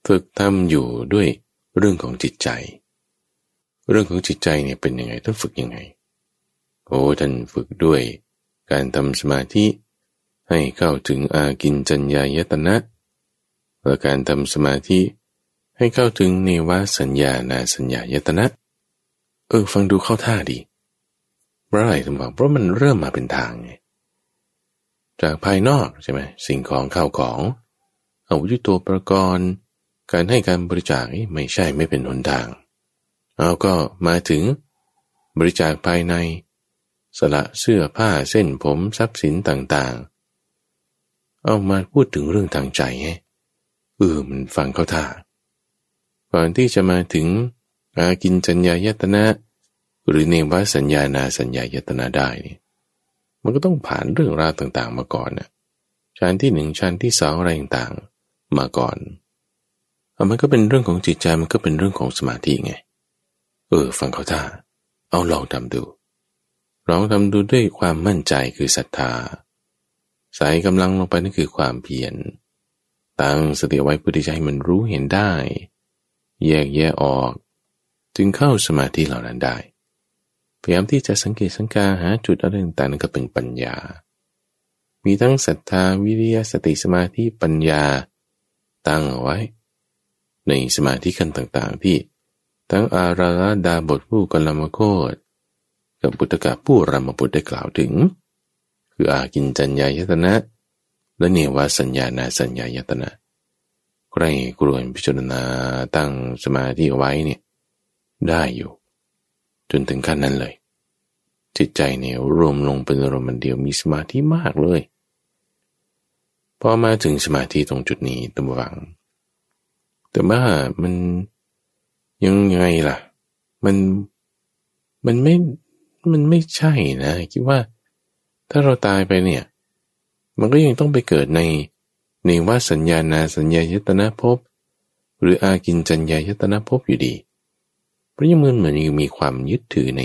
ฝึกทำอยู่ด้วยเรื่องของจิตใจ เรื่องของจิตใจเนี่ยเป็นยังไงต้องฝึกยังไง โอ้ท่านฝึกด้วย การทำสมาธิ ให้เข้าถึงอากินจัญญายตนะและการทำสมาธิให้เข้าถึงเนวสัญญานาสัญญายตนะเออฟังดูเข้าท่าดีเพราะอะไรถึงบอกเพราะมันเริ่มมาเป็นทางไงจากภายนอกใช่ไหมสิ่งของข้าวของอาวุธตัวประกอบการให้การบริจาคไม่ใช่ไม่เป็นหนทาง เอาก็มาถึงบริจาคภายใน สละเสื้อผ้าเส้นผมทรัพย์สินต่างๆ เอามาพูดถึงเรื่องทางใจไงเออมันฟังเข้าท่า ก่อนที่จะมาถึงอากินจัญญายตนะ หรือเนวสัญญานาสัญญายตนะได้นี่มันก็ต้องผ่านเรื่องราวต่างๆ มาก่อนนะชั้นที่หนึ่งชั้นที่สองอะไรต่างๆมาก่อนเอามันก็เป็นเรื่องของจิตใจมันก็เป็นเรื่องของสมาธิไง เออ ฟังเขาท่า เอาลองทำดู ลองทำดูด้วยความมั่นใจคือศรัทธา ใส่กำลังลงไปนั่นคือความเพียร ตั้งสติไว้เพื่อที่จะให้มันรู้เห็นได้ แยกแยะออก จึงเข้าสมาธิเหล่านั้นได้ พยายามที่จะสังเกตสังกาหาจุดอะไรต่างๆนั่นก็เป็นปัญญา มีทั้งศรัทธาวิริยะสติสมาธิปัญญา ตั้งเอาไว้ ในสมาธิขั้นต่างๆที่ ทั้งอาราดาบทผู้กลมโคต กับบุตรกะผู้รามบุตรได้กล่าวถึง คืออากินจัญญายตนะ และเนวสัญญาณาสัญญายตนะใครกรวนพิจารณาตั้งสมาธิไว้เนี่ยได้อยู่ จนถึงขั้นนั้นเลย จิตใจเนี่ยรวมลงเป็นอารมณ์เดียวมีสมาธิมากเลยพอมาถึงสมาธิตรงจุดนี้ตั้งวัง แต่ว่ามันยังไงล่ะ มันมันไม่ มันไม่ใช่นะ คิดว่า ถ้าเราตายไปเนี่ย มันก็ยังต้องไปเกิดในในว่าสัญญาณาสัญญายตนะภพหรืออากินจัญญายตนะภพอยู่ดีเพราะยังมันเหมือนยังมีความยึดถือใน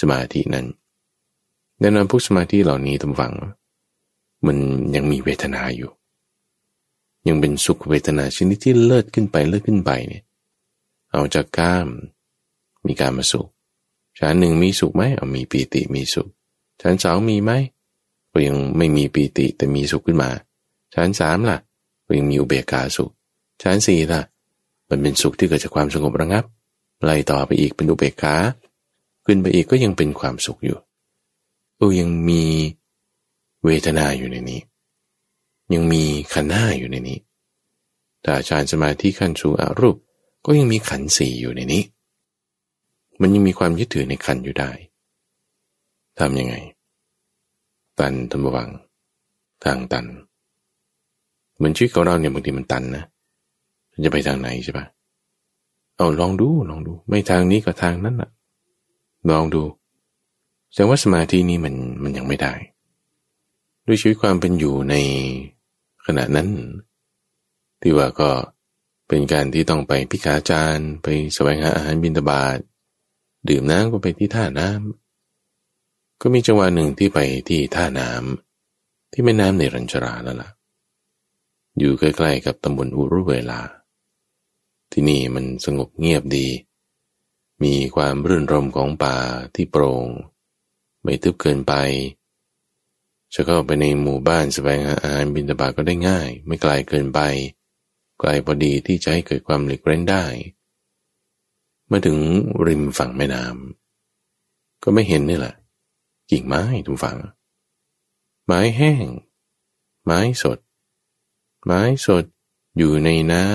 สมาธินั้นดังนั้นพวกสมาธิเหล่านี้ทำฝัง มันยังมีเวทนาอยู่ ยังเป็นสุขเวทนาชนิดที่เลิศขึ้นไปเลิศขึ้นไปเนี่ย เอาจากกาม มีการมาสุข ชั้นหนึ่งมีสุขไหมเอามีปีติมีสุข ชั้นสองมีไหมก็ยังไม่มีปีติแต่มีสุขขึ้นมา ชั้นสามล่ะก็ยังมีอุเบกขาสุข ชั้นสี่ล่ะ มันเป็นสุขที่เกิดจากความสงบระงับไล่ต่อไปอีกเป็นอุเบกขาขึ้นไปอีกก็ยังเป็นความสุขอยู่เออยังมีเวทนาอยู่ในนี้ ยังมีขันธ์ห้าอยู่ในนี้แต่ฌานสมาธิขั้นสูงอรูปก็ยังมีขันธ์สี่อยู่ในนี้ มันยังมีความยึดถือในขันอยู่ได้ทำยังไง ตันธรรมวัง ทางตัน เหมือนชีวิตของเราเนี่ยบางทีมันตันนะมันจะไปทางไหนใช่ปะเอาลองดูลองดู ไม่ทางนี้ก็ทางนั้นนะลองดูแสดงว่าสมาธินี้มันมันยังไม่ได้ ด้วยชีวิตความเป็นอยู่ในขณะนั้น ที่ว่าก็เป็นการที่ต้องไปพิกาจารไปแสวงหาอาหารบินตบาต ดื่มน้ำก็ไปที่ท่าน้ำก็มีจังหวะหนึ่งที่ไปที่ท่าน้ำที่แม่น้ำในรัญชราแล้วล่ะ อยู่ใกล้ๆกับตำบลอุรุเวลา ที่นี่มันสงบเงียบดี มีความรื่นรมของป่าที่โปรง่งไม่ทึบเกินไป จะเข้าไปในหมู่บ้านสแสวงหาอาหารบินตบาก็ได้ง่าย ไม่ไกลเกินไป ไกลพอดีที่จะให้เกิดความหลีกเล่นได้ มื่อถึงริมฝั่งแม่น้ำก็ไม่เห็นนี่แหละ กิ่งไม้ทุกฝั่ง ไม้แห้ง ไม้สด ไม้สดอยู่ในน้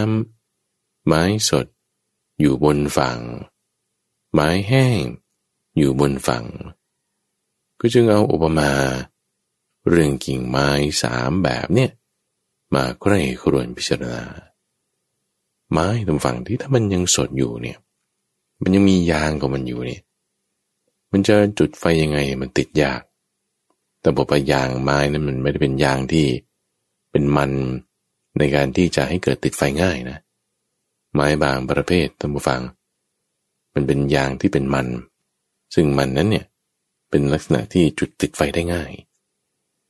ำไม้สด อยู่บนฝั่ง ไม้แห้ง อยู่บนฝั่ง ก็จึงเอาอุปมา เรื่องกิ่งไม้สามแบบเนี่ยมาใกล้ครวนพิจารณา ไม้ตรงฝั่งที่ถ้ามันยังสดอยู่เนี่ย มันยังมียางของมันอยู่เนี่ยมันจะจุดไฟยังไงมันติดยาก แต่บอกว่ายางไม้นั้นมันไม่ได้เป็นยางที่เป็นมันในการที่จะให้เกิดติดไฟง่ายนะ ไม้บางประเภทท่านผู้ฟัง มันเป็นยางที่เป็นมัน ซึ่งมันนั้นเนี่ยเป็นลักษณะที่จุดติดไฟได้ง่าย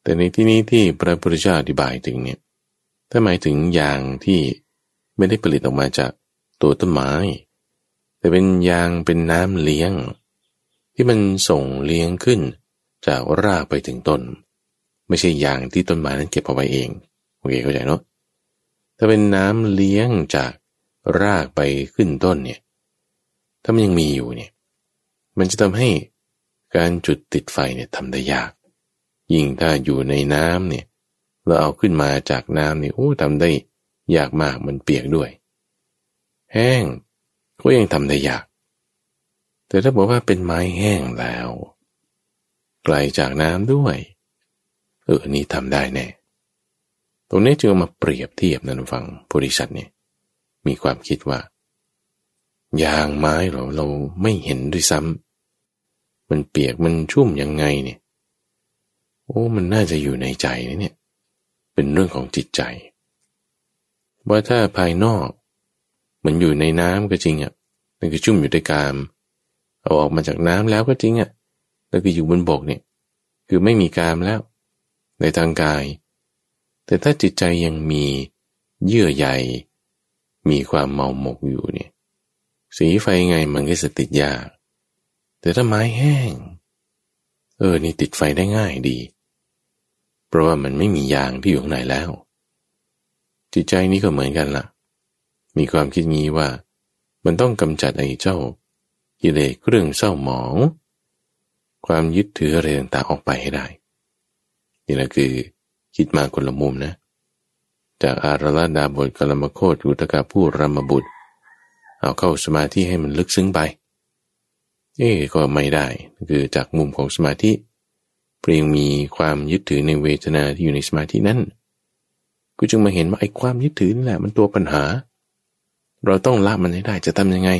แต่ในที่นี้ที่พระพุทธเจ้าอธิบายถึงเนี่ยถ้าหมายถึงยางที่ไม่ได้ผลิตออกมาจากตัวต้นไม้ แต่เป็นยางเป็นน้ำเลี้ยง ที่มันส่งเลี้ยงขึ้น จากรากไปถึงต้น ไม่ใช่ยางที่ต้นไม้นั้นเก็บเอาไว้เองโอเคเข้าใจเนาะถ้าเป็นน้ำเลี้ยงจากรากไปขึ้นต้นเนี่ยถ้ามันยังมีอยู่เนี่ยมันจะทำให้การจุดติดไฟเนี่ยทำได้ยาก ยิ่งถ้าอยู่ในน้ำเนี่ยเราเอาขึ้นมาจากน้ำเนี่ยโอ้ทำได้ยากมากมันเปียกด้วย แห้ง ก็ยังทำได้ยาก แต่ถ้าบอกว่าเป็นไม้แห้งแล้ว ไกลจากน้ำด้วย เออนี่ทำได้แน่ ตรงนี้จึงมาเปรียบเทียบนันฟังบริษัทเนี่ยมีความคิดว่า ยางไม้เราเราไม่เห็นด้วยซ้ำมันเปียกมันชุ่มยังไงเนี่ย โอ้มันน่าจะอยู่ในใจนเนี่ย เป็นเรื่องของจิตใจ ว่าถ้าภายนอก หมันอยู่ในน้ำก็จริงอะมันคือชุ่มอยู่ด้วยกาม เอาออกมาจากน้ำแล้วก็จริงอะแล้วก็อยู่บนบกเนี่ยคือไม่มีกามแล้ว ในทางกาย แต่ถ้าจิตใจยังมีเยื่อใยมีความเมาหมกอยู่เนี่ยสีไฟไงมันก็จะติดยาก แต่ถ้าไม้แห้ง เออ นี่ติดไฟได้ง่ายดี เพราะว่ามันไม่มียางที่อยู่ข้างในแล้ว จิตใจนี้ก็เหมือนกันละ่ะ มีความคิดงี้ว่า มันต้องกำจัดไอ้เจ้ากิเลสเครื่องเศร้าหมอง ความยึดถืออะไรต่างๆออกไปให้ได้ นี่แหละคือคิดมาคนละมุมนะ จากอารลดาบทกลมโคตอุตกาผู้รมบุตร เอาเข้าสมาธิให้มันลึกซึ้งไปเอ๊ก็ไม่ได้คือจากมุมของสมาธิเพียงมีความยึดถือในเวทนาที่อยู่ในสมาธินั้นก็จึงมาเห็นว่าไอ้ความยึดถือนี่แหละมันตัวปัญหาเเราต้องละมันให้ได้จะทำยังไง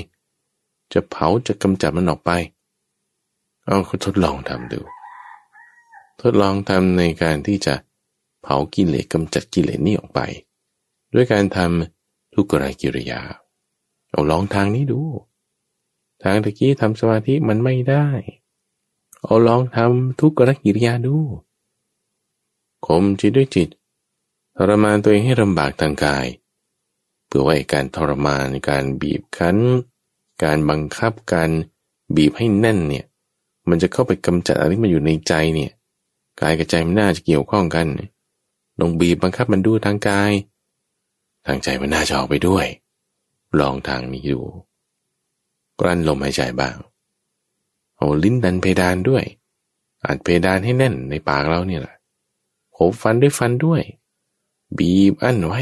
จะเผาจะกำจัดมันออกไป เอาทดลองทำดู ทดลองทำในการที่จะเผากิเลสกำจัดกิเลสนี้ออกไป ด้วยการทำทุกรกิริยา เอาลองทางนี้ดู ทางตะกี้ทำสมาธิมันไม่ได้ เอาลองทำทุกรกิริยาดูข่มจิตด้วยจิตทรมานตัวเองให้ลำบากทางกาย เพื่อว่าการทรมานการบีบคั้น การบังคับการบีบให้แน่นเนี่ยมันจะเข้าไปกำจัดอะไรที่มันอยู่ในใจเนี่ยกายกับใจมันน่าจะเกี่ยวข้องกันลงบีบบังคับมันดูทางกาย ทางใจมันน่าจะออกไปด้วย ลองทางนี้ดูกลั้นลมหายใจบ้างเอาลิ้นดันเพดานด้วยอัดเพดานให้แน่นในปากเราเนี่ยแหละโบฟันด้วยฟันด้วย บีบอั้นไว้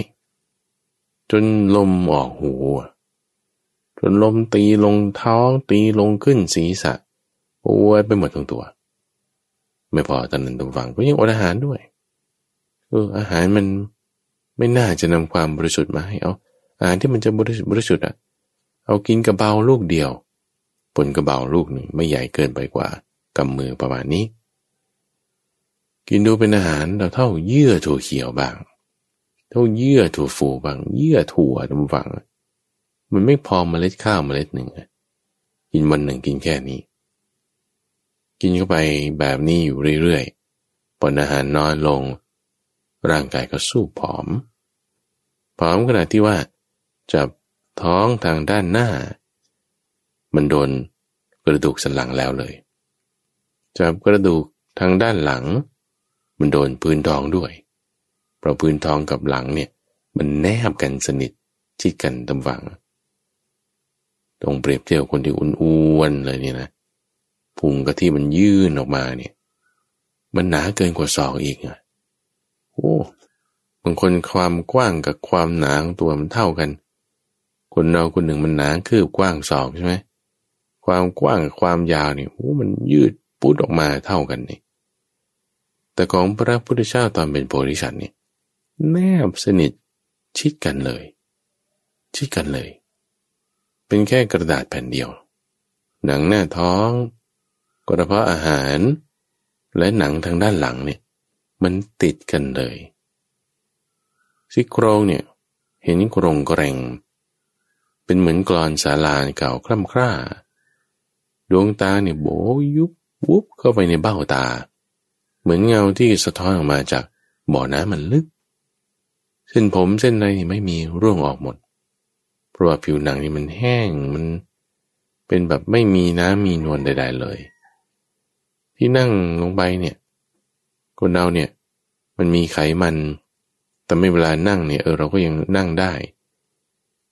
จนลมออกหูจนลมตีลงท้องตีลงขึ้นศีรษะปวดไปหมดทั้งตัว ไม่พอตอนนั้นตัวฟังก็ยังอดอาหารด้วยเอออาหารมันไม่น่าจะนำความบริสุทธิ์มาให้เอาอาหารที่มันจะบริสุทธิ์บริสุทธิ์อะเอากินกระเบาลูกเดียวผลกระเบาลูกหนึ่งไม่ใหญ่เกินไปกว่ากำมือประมาณนี้ กินดูเป็นอาหารเราเท่าเยื่อถั่วเขียวบาง เท่าเยื่อถั่วฟูบางเยื่อถั่วดำฝัง มันไม่พอเมล็ดข้าวเมล็ดหนึ่งกินวันหนึ่งกินแค่นี้ กินเข้าไปแบบนี้อยู่เรื่อยๆปนอาหารนอนลง ร่างกายก็สู้ผอม ผอมขนาดที่ว่า จับท้องทางด้านหน้า มันโดนกระดูกสันหลังแล้วเลย จับกระดูกทางด้านหลัง มันโดนพื้นท้องด้วย เพราะพื้นท้องกับหลังเนี่ยมันแนบกันสนิทชิดกันตำฝังตรงเปรียบเทียบคนที่อ้วนๆเลยเนี่ยนะพุงกะที่มันยื่นออกมาเนี่ย มันหนาเกินกว่าศอกอีกอะโอ้บางคนความกว้างกับความหนาของตัวมันเท่ากัน คนเราคนหนึ่งมันหนาคืบกว้างสองใช่ไหมความกว้างกับความยาวเนี่ยโอ้มันยืดปุดออกมาเท่ากันนี่แต่ของพระพุทธเจ้าตอนเป็นโพธิสัตว์นี่ย แนบสนิทชิดกันเลย ชิดกันเลย เป็นแค่กระดาษแผ่นเดียว หนังหน้าท้อง กระเพาะอาหาร และหนังทางด้านหลังเนี่ยมันติดกันเลยซี่โครงเนี่ยเห็นโครงกรงเป็นเหมือนกรอนสาลาเก่าคล่ำคร่า ดวงตาเนี่ยโบยุบวุบเข้าไปในเบ้าตา เหมือนเงาที่สะท้อนออกมาจากบ่อน้ำมันลึก เส้นผมเส้นอะไรไม่มีร่วงออกหมด เพราะว่าผิวหนังนี่มันแห้งมันเป็นแบบไม่มีน้ำมีนวลใด ๆเลย ที่นั่งลงไปเนี่ยคนเราเนี่ย มันมีไขมัน แต่ไม่เวลานั่งเนี่ยเออเราก็ยังนั่งได้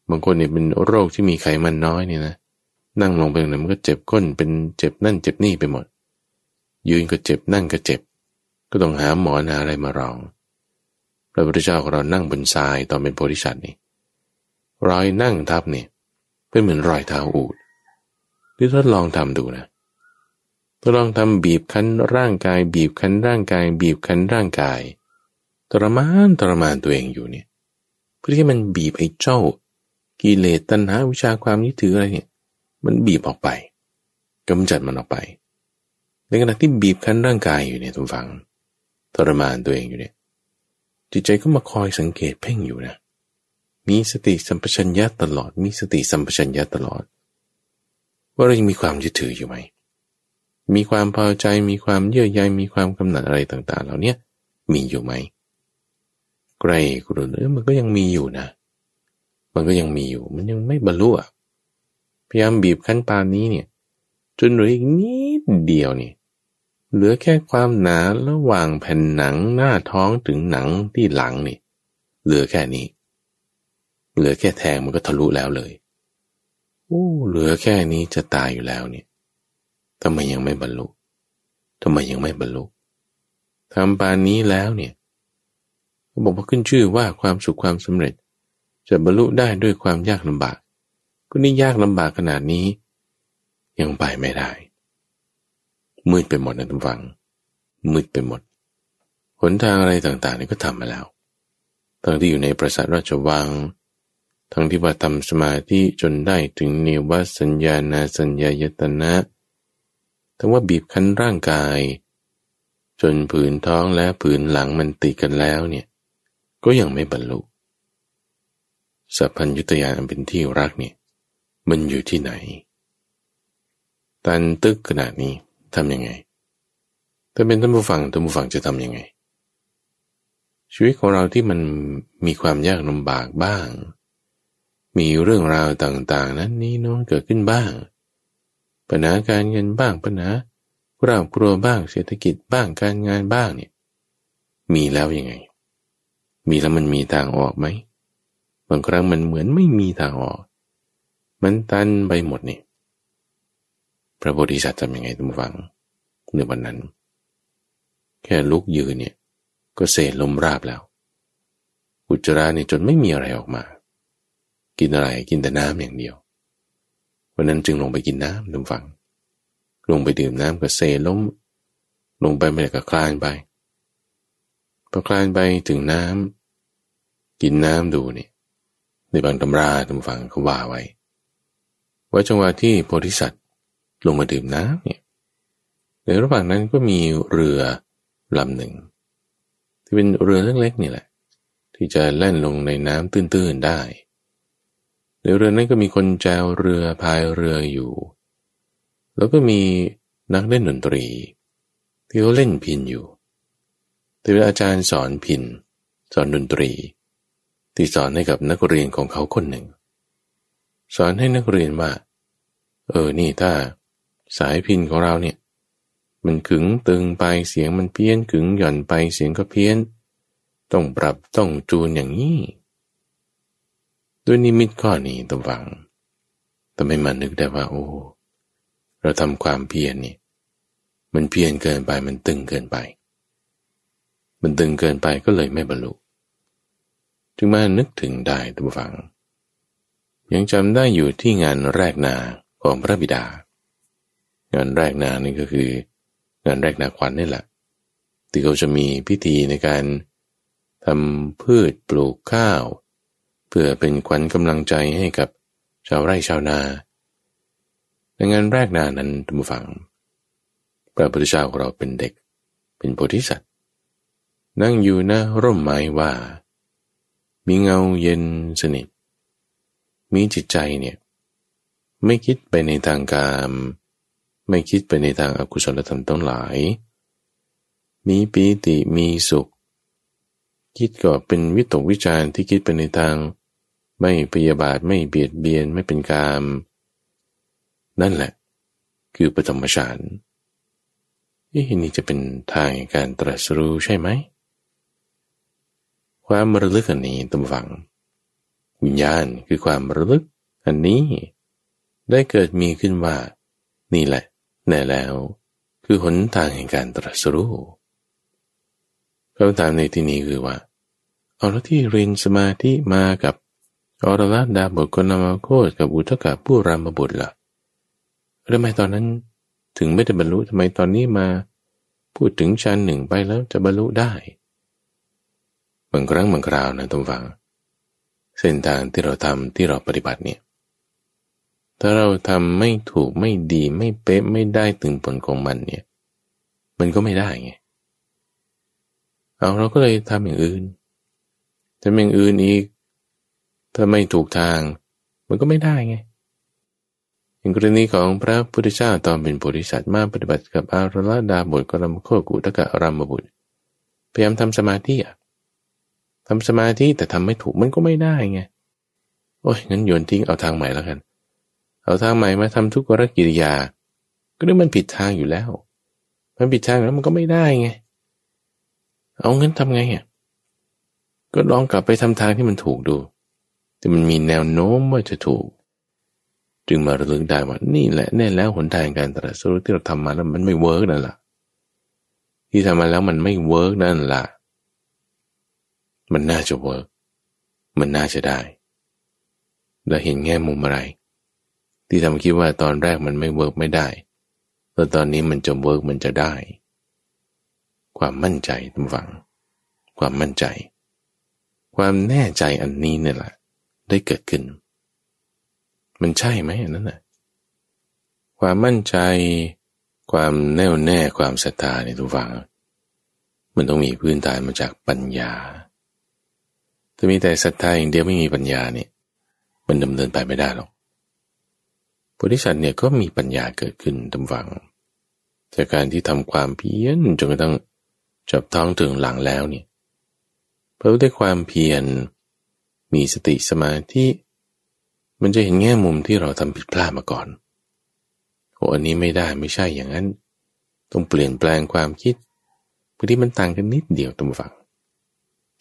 บางคนเนี่ยเป็นโรคที่มีไขมันน้อยเนี่ยนะ นั่งลงไปเนี่ยมันก็เจ็บก้นเป็นเจ็บนั่นเจ็บนี่ไปหมด ยืนก็เจ็บนั่งก็เจ็บ ก็ต้องหาหมอนาอะไรมารอง พระพุทธเจ้าของเรานั่งบนทรายตอนเป็นโพธิสัตว์นี่รอยนั่งทับเนี่ยเป็นเหมือนรอยเท้าอูดที่ทดลองทำดูนะทดลองทำบีบคั้นร่างกาย บีบคั้นร่างกาย บีบคั้นร่างกายทรมานทรมานตัวเองอยู่เนี่ยเพื่อที่มันบีบไอ้เจ้ากิเลสตัณหาวิชาความยึดถืออะไรเนี่ยมันบีบออกไปกำจัดมันออกไป ในขณะที่บีบคั้นร่างกายอยู่เนี่ยทุกฝังทรมานตัวเองอยู่เนี่ย จิตใจก็มาคอยสังเกตเพ่งอยู่นะ มีสติสัมปชัญญะตลอด มีสติสัมปชัญญะตลอด ว่าเรายังมีความยึดถืออยู่ไหม มีความพอใจ มีความเยื่อใย มีความกำหนัดอะไรต่าง ๆ เหล่านี้มีอยู่ไหมไกลกรุนเออมันก็ยังมีอยู่นะ มันก็ยังมีอยู่ มันยังไม่บรรลุพยายามบีบขั้นปานนี้เนี่ย จนเหลืออีกนิดเดียวนี่ เหลือแค่ความหนาระหว่างแผ่นหนังหน้าท้องถึงหนังที่หลังนี่ เหลือแค่นี้ เหลือแค่แทงมันก็ทะลุแล้วเลยโอ้เหลือแค่นี้จะตายอยู่แล้วเนี่ยทำไมยังไม่บรรลุทำไมยังไม่บรรลุทำปานนี้แล้วเนี่ยเขาบอกว่าขึ้นชื่อว่าความสุขความสำเร็จ จะบรรลุได้ด้วยความยากลำบาก ก็นี่ยากลำบากขนาดนี้ ยังไปไม่ได้ มืดไปหมดนะทุกฝัง มืดไปหมด หนทางอะไรต่างๆนี่ก็ทำมาแล้ว ทั้งที่อยู่ในปราสาทราชวัง ทั้งที่ว่าทำสมาธิจนได้ถึงเนวสัญญาณาสัญญายตนะ ทั้งว่าบีบคั้นร่างกาย จนผืนท้องและผืนหลังมันติดกันแล้วเนี่ย ก็ยังไม่บรรลุสัพพัญยุตยานอันเป็นที่รักเนี่ย มันอยู่ที่ไหน ตันตึกขนาดนี้ ทำยังไง ถ้าเป็นท่านผู้ฟังท่านผู้ฟังจะทำยังไง ชีวิตของเราที่มันมีความยากลำบากบ้าง มีเรื่องราวต่างๆ นั้นนี้น้องเกิดขึ้นบ้าง ปัญหาการเงินบ้างปัญหาครอบครัวบ้างเศรษฐกิจบ้างการงานบ้างเนี่ยมีแล้วยังไง มีแล้วมันมีทางออกไหมบางครั้งมันเหมือนไม่มีทางออก มันตันไปหมดนี่ พระโพธิสัตว์ทำยังไงทุกฝังในวันนั้น แค่ลุกยืนเนี่ย ก็เสลมราบแล้ว อุจจาระนี่จนไม่มีอะไรออกมา กินอะไรกินแต่น้ำอย่างเดียว วันนั้นจึงลงไปกินน้ำทุกฝัง ลงไปดื่มน้ำก็เซล้ม ลงไปไม่ได้ก็คลานไปพอคลานไปถึงน้ำกินน้ำดูนี่ในบางตำราตำฝังเขาว่าไว้ว่าจังหวะที่โพธิสัตว์ ลงมาดื่มน้ำเนี่ยในระหว่างนั้นก็มีเรือลำหนึ่ง ที่เป็นเรือเล็กๆนี่แหละ ที่จะแล่นลงในน้ำตื้นๆได้ ในเรือนั้นก็มีคนแจวเรือพายเรืออยู่ แล้วก็มีนักเล่นดนตรี ที่เขาเล่นพินอยู่แต่เป็นอาจารย์สอนพินสอนดนตรี ที่สอนให้กับนักเรียนของเขาคนหนึ่ง สอนให้นักเรียนว่า เออนี่ถ้า สายพินของเราเนี่ย มันขึงตึงไปเสียงมันเพี้ยนขึงหย่อนไปเสียงก็เพี้ยน ต้องปรับต้องจูนอย่างนี้ ด้วยนิมิตข้อนี้ตัวฟังแต่ไม่มานึกได้ว่า โอ้ เราทำความเพียรนี่มันเพียรเกินไปมันตึงเกินไป มันตึงเกินไปก็เลยไม่บรรลุจึงมานึกถึงได้ทุกฝัง ยังจำได้อยู่ที่งานแรกนาของพระบิดา งานแรกนานี่ก็คือ งานแรกนาขวัญนนี่แหละที่เขาจะมีพิธีในการทำพืชปลูกข้าว เพื่อเป็นขวัญกำลังใจให้กับชาวไร่ชาวนาในงานแรกนานั้นทุกฝังพระพุทธเจ้าของเราเป็นเด็ก เป็นโพธิสัตว์ นั่งอยู่หน้าร่มไม้ว่า มีเงาเย็นสนิท มีจิตใจเนี่ย ไม่คิดไปในทางกาม ไม่คิดไปในทางอากุศลธรรมต้องหลาย มีปีติมีสุข คิดก็เป็นวิตกวิจารณ์ที่คิดไปในทาง ไม่พยาบาทไม่เบียดเบียนไม่เป็นกาม นั่นแหละ คือปฐมฌานนี่จะเป็นทางการตรัสรู้ใช่ไหม ความระลึกอันนี้ตุมฝัง วิญญาณคือความระลึกอันนี้ ได้เกิดมีขึ้นว่า นี่แหละ แน่แล้วคือหนทางแห่งการตรัสรู้คำถามในที่นี้คือว่า เอาแล้วที่เรียนสมาธิมากับอรลดาบทกนามาโคตกับอุทกะผู้รามบุตรละ่ะทำไมตอนนั้นถึงไม่ได้บรรลุทำไมตอนนี้มาพูดถึงชั้นหนึ่งไปแล้วจะบรรลุได้บางครั้งบางคราวนะทุกฝัง เส้นทางที่เราทำที่เราปฏิบัติเนี่ย ถ้าเราทำไม่ถูกไม่ดีไม่เป๊ะไม่ได้ถึงผลของมันเนี่ย มันก็ไม่ได้ไงเอาเราก็เลยทำอย่างอื่นทำอย่างอื่นอีก ถ้าไม่ถูกทาง มันก็ไม่ได้ไงอย่างกรณีของพระพุทธเจ้าตอนเป็นโพธิสัตว์มาปฏิบัติกับอารลดาบทกรมโคกุตกะรามบุตรพยายามทำสมาธิอะทำสมาธิแต่ทำไม่ถูกมันก็ไม่ได้ไงโอ้ยงั้นโยนทิ้งเอาทางใหม่แล้วกัน เอาทางใหม่มาทำทุกรกิริยา ก็นึกมันผิดทางอยู่แล้ว มันผิดทางแล้วมันก็ไม่ได้ไง เอางั้นทำไงอะก็ลองกลับไปทำทางที่มันถูกดู แต่มันมีแนวโน้มว่าจะถูก จึงมาระลึกได้ว่านี่แหละแน่แล้วหนทางการตรัสรู้ที่เราทำมาแล้วมันไม่ work นั่นแหละที่ทำมาแล้วมันไม่ work นั่นแหละมันน่าจะ work มันน่าจะได้ เราเห็นแง่มุมอะไร ที่ทำคิดว่าตอนแรกมันไม่ work ไม่ได้แล้วตอนนี้มันจะ work มันจะได้ ความมั่นใจท่านผู้ฟัง ความมั่นใจ ความแน่ใจอันนี้เนี่ยแหละได้เกิดขึ้น มันใช่ไหมอันนั้นน่ะความมั่นใจ ความแน่วแน่ความศรัทธาในทุกฝัง มันต้องมีพื้นฐานมาจากปัญญาถ้ามีแต่ศรัทธาอย่างเดียวไม่มีปัญญาเนี่ยมันดำเนินไปไม่ได้หรอก พุทธิสัตว์เนี่ยก็มีปัญญาเกิดขึ้นตำฝัง จากการที่ทำความเพียรจนกระทั่งจับท้องถึงหลังแล้วเนี่ยเพราะด้วยความเพียรมีสติสมาธิมันจะเห็นแง่มุมที่เราทำผิดพลาดมาก่อนโอ้อันนี้ไม่ได้ไม่ใช่อย่างนั้น ต้องเปลี่ยนแปลงความคิดพอที่มันต่างกันนิดเดียวตรงฝัง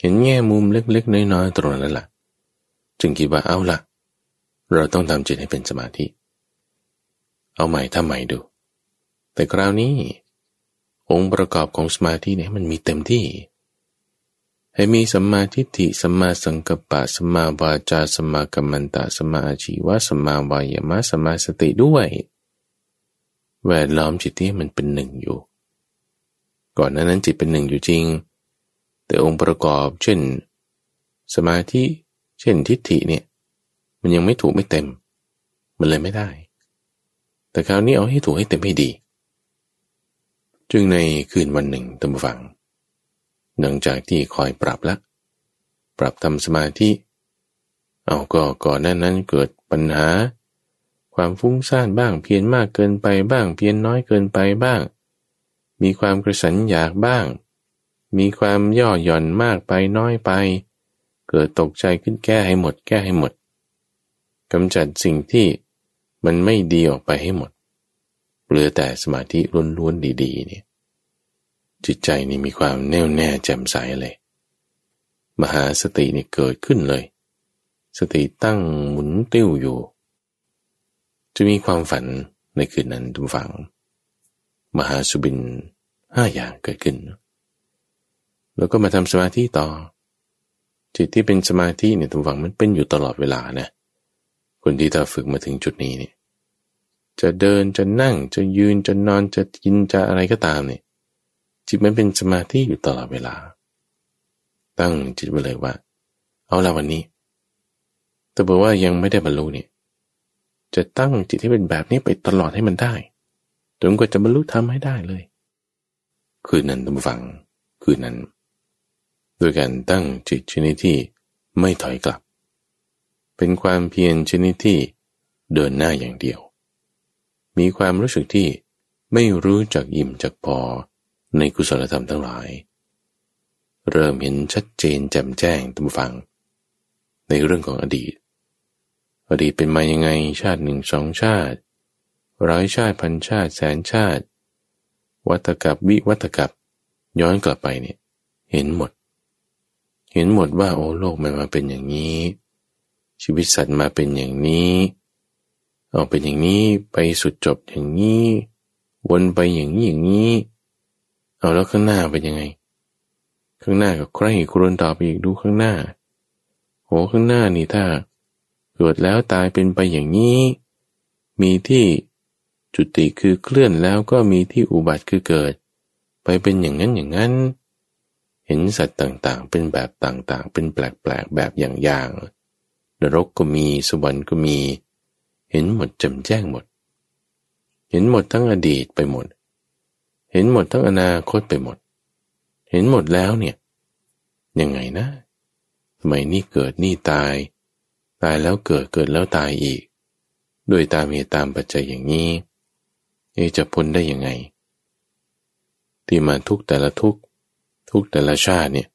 เห็นแง่มุมเล็กๆน้อยๆตรงนั้นละ่ะจึงคิดว่าเอาละเราต้องทำจิตให้เป็นสมาธิ เอาใหม่ทำใหม่ดู แต่คราวนี้ องค์ประกอบของสมาธิเนี่ยมันมีเต็มที่ ให้มีสัมมาทิฏฐิสัมมาสังกัปปะสัมมาวาจาสัมมากัมมันตะสัมมาอาชีวะสัมมาวายามะสัมมาสติด้วยแวดล้อมจิตที่มันเป็นหนึ่งอยู่ ก่อนนั้นนั้นจิตเป็นหนึ่งอยู่จริง แต่องค์ประกอบเช่น สมาธิ เช่นทิฏฐิเนี่ย มันยังไม่ถูกไม่เต็ม มันเลยไม่ได้ แต่คราวนี้เอาให้ถูกให้เต็มให้ดี จึงในคืนวันหนึ่งตั้งฟัง หลังจากที่คอยปรับละปรับทำสมาธิ เอาก็ก่อนหน้านั้นเกิดปัญหา ความฟุ้งซ่านบ้างเพียนมากเกินไปบ้าง เพียนน้อยเกินไปบ้าง มีความกระสันอยากบ้าง มีความย่อหย่อนมากไปน้อยไป เกิดตกใจขึ้นแก้ให้หมดแก้ให้หมดกำจัดสิ่งที่ มันไม่ดีออกไปให้หมด เหลือแต่สมาธิล้วนๆดีๆเนี่ยจิตใจนี่มีความแน่วแน่แจ่มใสเลย มหาสตินี่เกิดขึ้นเลย สติตั้งหมุนติ้วอยู่ จะมีความฝันในคืนนั้นทุกฝัง มหาสุบินห้าอย่างเกิดขึ้น แล้วก็มาทำสมาธิต่อ จิตที่เป็นสมาธิเนี่ยทุกฝังมันเป็นอยู่ตลอดเวลานะ คนที่ถ้าฝึกมาถึงจุดนี้เนี่ยจะเดินจะนั่งจะยืนจะนอนจะกินจะอะไรก็ตามเนี่ยจิตมันเป็นสมาธิอยู่ตลอดเวลา ตั้งจิตไว้เลยว่า เอาละวันนี้ แต่บอกว่ายังไม่ได้บรรลุเนี่ยจะตั้งจิตที่เป็นแบบนี้ไปตลอดให้มันได้จนกว่าจะบรรลุทำให้ได้เลย คืนนั้นทุกฝัง คืนนั้น โดยการตั้งจิตชนิดที่ไม่ถอยกลับ เป็นความเพียรชนิดที่เดินหน้าอย่างเดียว มีความรู้สึกที่ไม่รู้จักอิ่มจักพอในกุศลธรรมทั้งหลาย เริ่มเห็นชัดเจนแจ่มแจ้งตุมฟัง ในเรื่องของอดีต อดีตเป็นมายังไงชาติหนึ่งสองชาติ ร้อยชาติพันชาติแสนชาติ วัตกับวิวัตกับย้อนกลับไปเนี่ยเห็นหมด เห็นหมดว่าโอ้โลกมันมาเป็นอย่างนี้ ชีวิตสัตว์มาเป็นอย่างนี้เอาเป็นอย่างนี้ไปสุดจบอย่างนี้ วนไปอย่างนี้อย่างนี้ เอาแล้วข้างหน้าเป็นยังไง ข้างหน้ากับใครครวนต่อไปอีกดูข้างหน้าโหข้างหน้านี่ถ้าเกิดแล้วตายเป็นไปอย่างนี้ มีที่จุติคือเคลื่อนแล้วก็มีที่อุบัติคือเกิด ไปเป็นอย่างนั้นอย่างนั้น เห็นสัตว์ต่างๆ เป็นแบบต่างๆ เป็นแปลกๆแบบอย่างๆ นรกก็มีสวรรค์ก็มี เห็นหมดจำแจ้งหมด เห็นหมดทั้งอดีตไปหมด เห็นหมดทั้งอนาคตไปหมด เห็นหมดแล้วเนี่ย ยังไงนะทำไมนี่เกิดนี่ตาย ตายแล้วเกิดเกิดแล้วตายอีกโดยตามเหตุตามปัจจัยอย่างนี้เอจะพ้นได้ยังไง ที่มาทุกแต่ละทุกทุกแต่ละชาติเนี่ย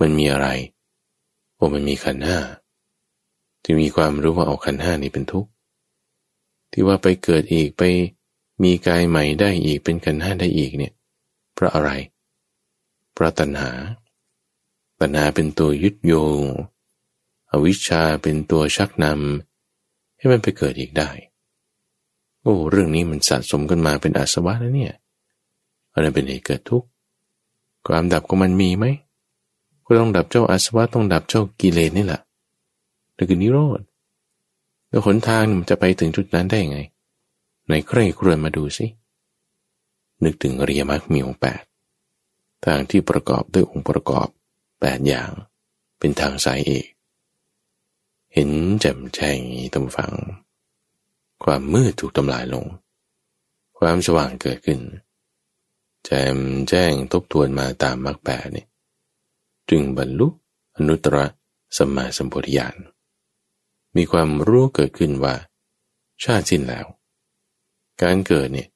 มันมีอะไร โอ้มันมีขันห้า ที่มีความรู้ว่าเอาขันห้านี่เป็นทุกข์ที่ว่าไปเกิดอีกไปมีกายใหม่ได้อีกเป็นขันห้าได้อีกเนี่ยเพราะอะไร เพราะตัณหา ตัณหาเป็นตัวยึดโยง อวิชชาเป็นตัวชักนำให้มันไปเกิดอีกได้ โอ้เรื่องนี้มันสะสมกันมาเป็นอาสวะแล้วเนี่ยอะไรเป็นเหตุเกิดทุกข์ความดับของมันมีไหมก็ต้องดับเจ้าอาสวะต้องดับเจ้ากิเลสนี่แหละ นั่นคือนิโรธแล้วหนทางมันจะไปถึงจุดนั้นได้ยังไงในใครครวญมาดูสินึกถึงอริยมรรคมีองค์แปดทางที่ประกอบด้วยองค์ประกอบแปดอย่าง เป็นทางสายเอกเห็นแจ่มแจ้งตำฟัง ความมืดถูกทำลายลง ความสว่างเกิดขึ้น แจมแจ้งทบทวนมาตามมรรคแปดนี่จึงบรรลุอนุตตรสัมมาสัมปวิญาณ มีความรู้เกิดขึ้นว่า ชาติสิ้นแล้ว การเกิดเนี่ย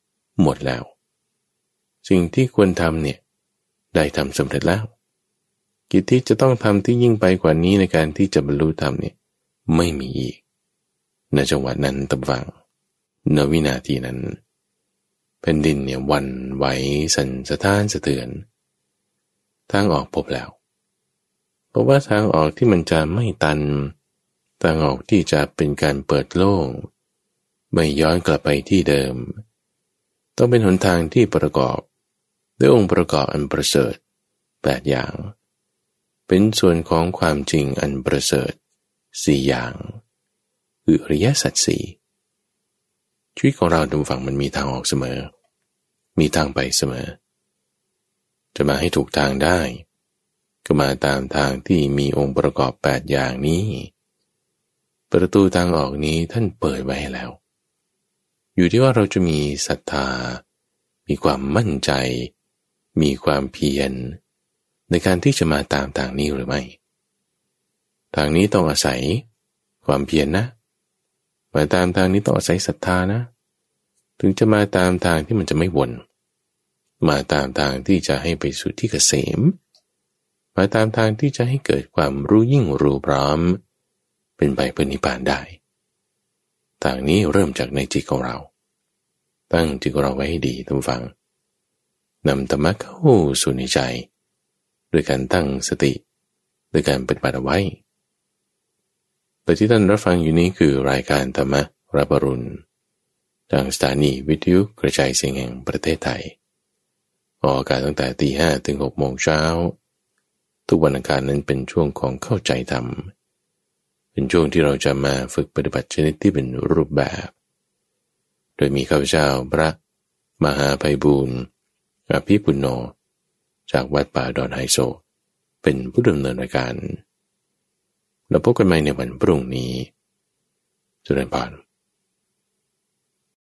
หมดแล้ว สิ่งที่ควรทำเนี่ยได้ทำสำเร็จแล้ว กิจที่จะต้องทำที่ยิ่งไปกว่านี้ในการที่จะบรรลุธรรมเนี่ยไม่มีอีกในจังหวะนั้นตำวังในวินาทีนั้นแผ่นดินเนี่ยวันไหวสั่นสะท้านสะเทือน ทางออกพบแล้ว เพราะว่าทางออกที่มันจะไม่ตัน ทางออกที่จะเป็นการเปิดโล่ง ไม่ย้อนกลับไปที่เดิม ต้องเป็นหนทางที่ประกอบ ด้วยองค์ประกอบอันประเสริฐแปดอย่าง เป็นส่วนของความจริงอันประเสริฐสี่อย่างคืออริยสัจสี่ชีวิตของเราดูฝั่งมันมีทางออกเสมอ มีทางไปเสมอ จะมาให้ถูกทางได้ ก็มาตามทางที่มีองค์ประกอบแปดอย่างนี้ ประตูทางออกนี้ท่านเปิดไว้แล้ว อยู่ที่ว่าเราจะมีศรัทธา มีความมั่นใจ มีความเพียร ในการที่จะมาตามทางนี้หรือไม่ ทางนี้ต้องอาศัยความเพียรนนะมาตามทางนี้ต้องอาศัยศรัทธานะ ถึงจะมาตามทางที่มันจะไม่วน มาตามทางที่จะให้ไปสู่ที่เกษม มาตามทางที่จะให้เกิดความรู้ยิ่งรู้พร้อม เป็นไปเพื่อนิพพานได้ทางนี้เริ่มจากในจิตของเรา ตั้งจิตของเราไว้ให้ดีทุกฝังนำธรรมะเข้าสู่ในใจโดยการตั้งสติโดยการปฏิบัติไว้แต่ที่ท่านรับฟังอยู่นี้คือรายการธรรมะรับรุณทางสถานีวิทยุกระจายเสียงแห่งประเทศไทย ออกอากาศตั้งแต่ตีห้ถึงหกโมงเช้า ทุกวันอังคารนั้นเป็นช่วงของเข้าใจธรรม เป็นช่วงที่เราจะมาฝึกปฏิบัติชนิดที่เป็นรูปแบบ โดยมีข้าพเจ้าพระมหาภัยบูรณ์อภิปุณโญจากวัดป่าดอนไฮโซ เป็นผู้ดำเนินรายการเราพบกันใหม่ในวันพรุ่งนี้จุลพร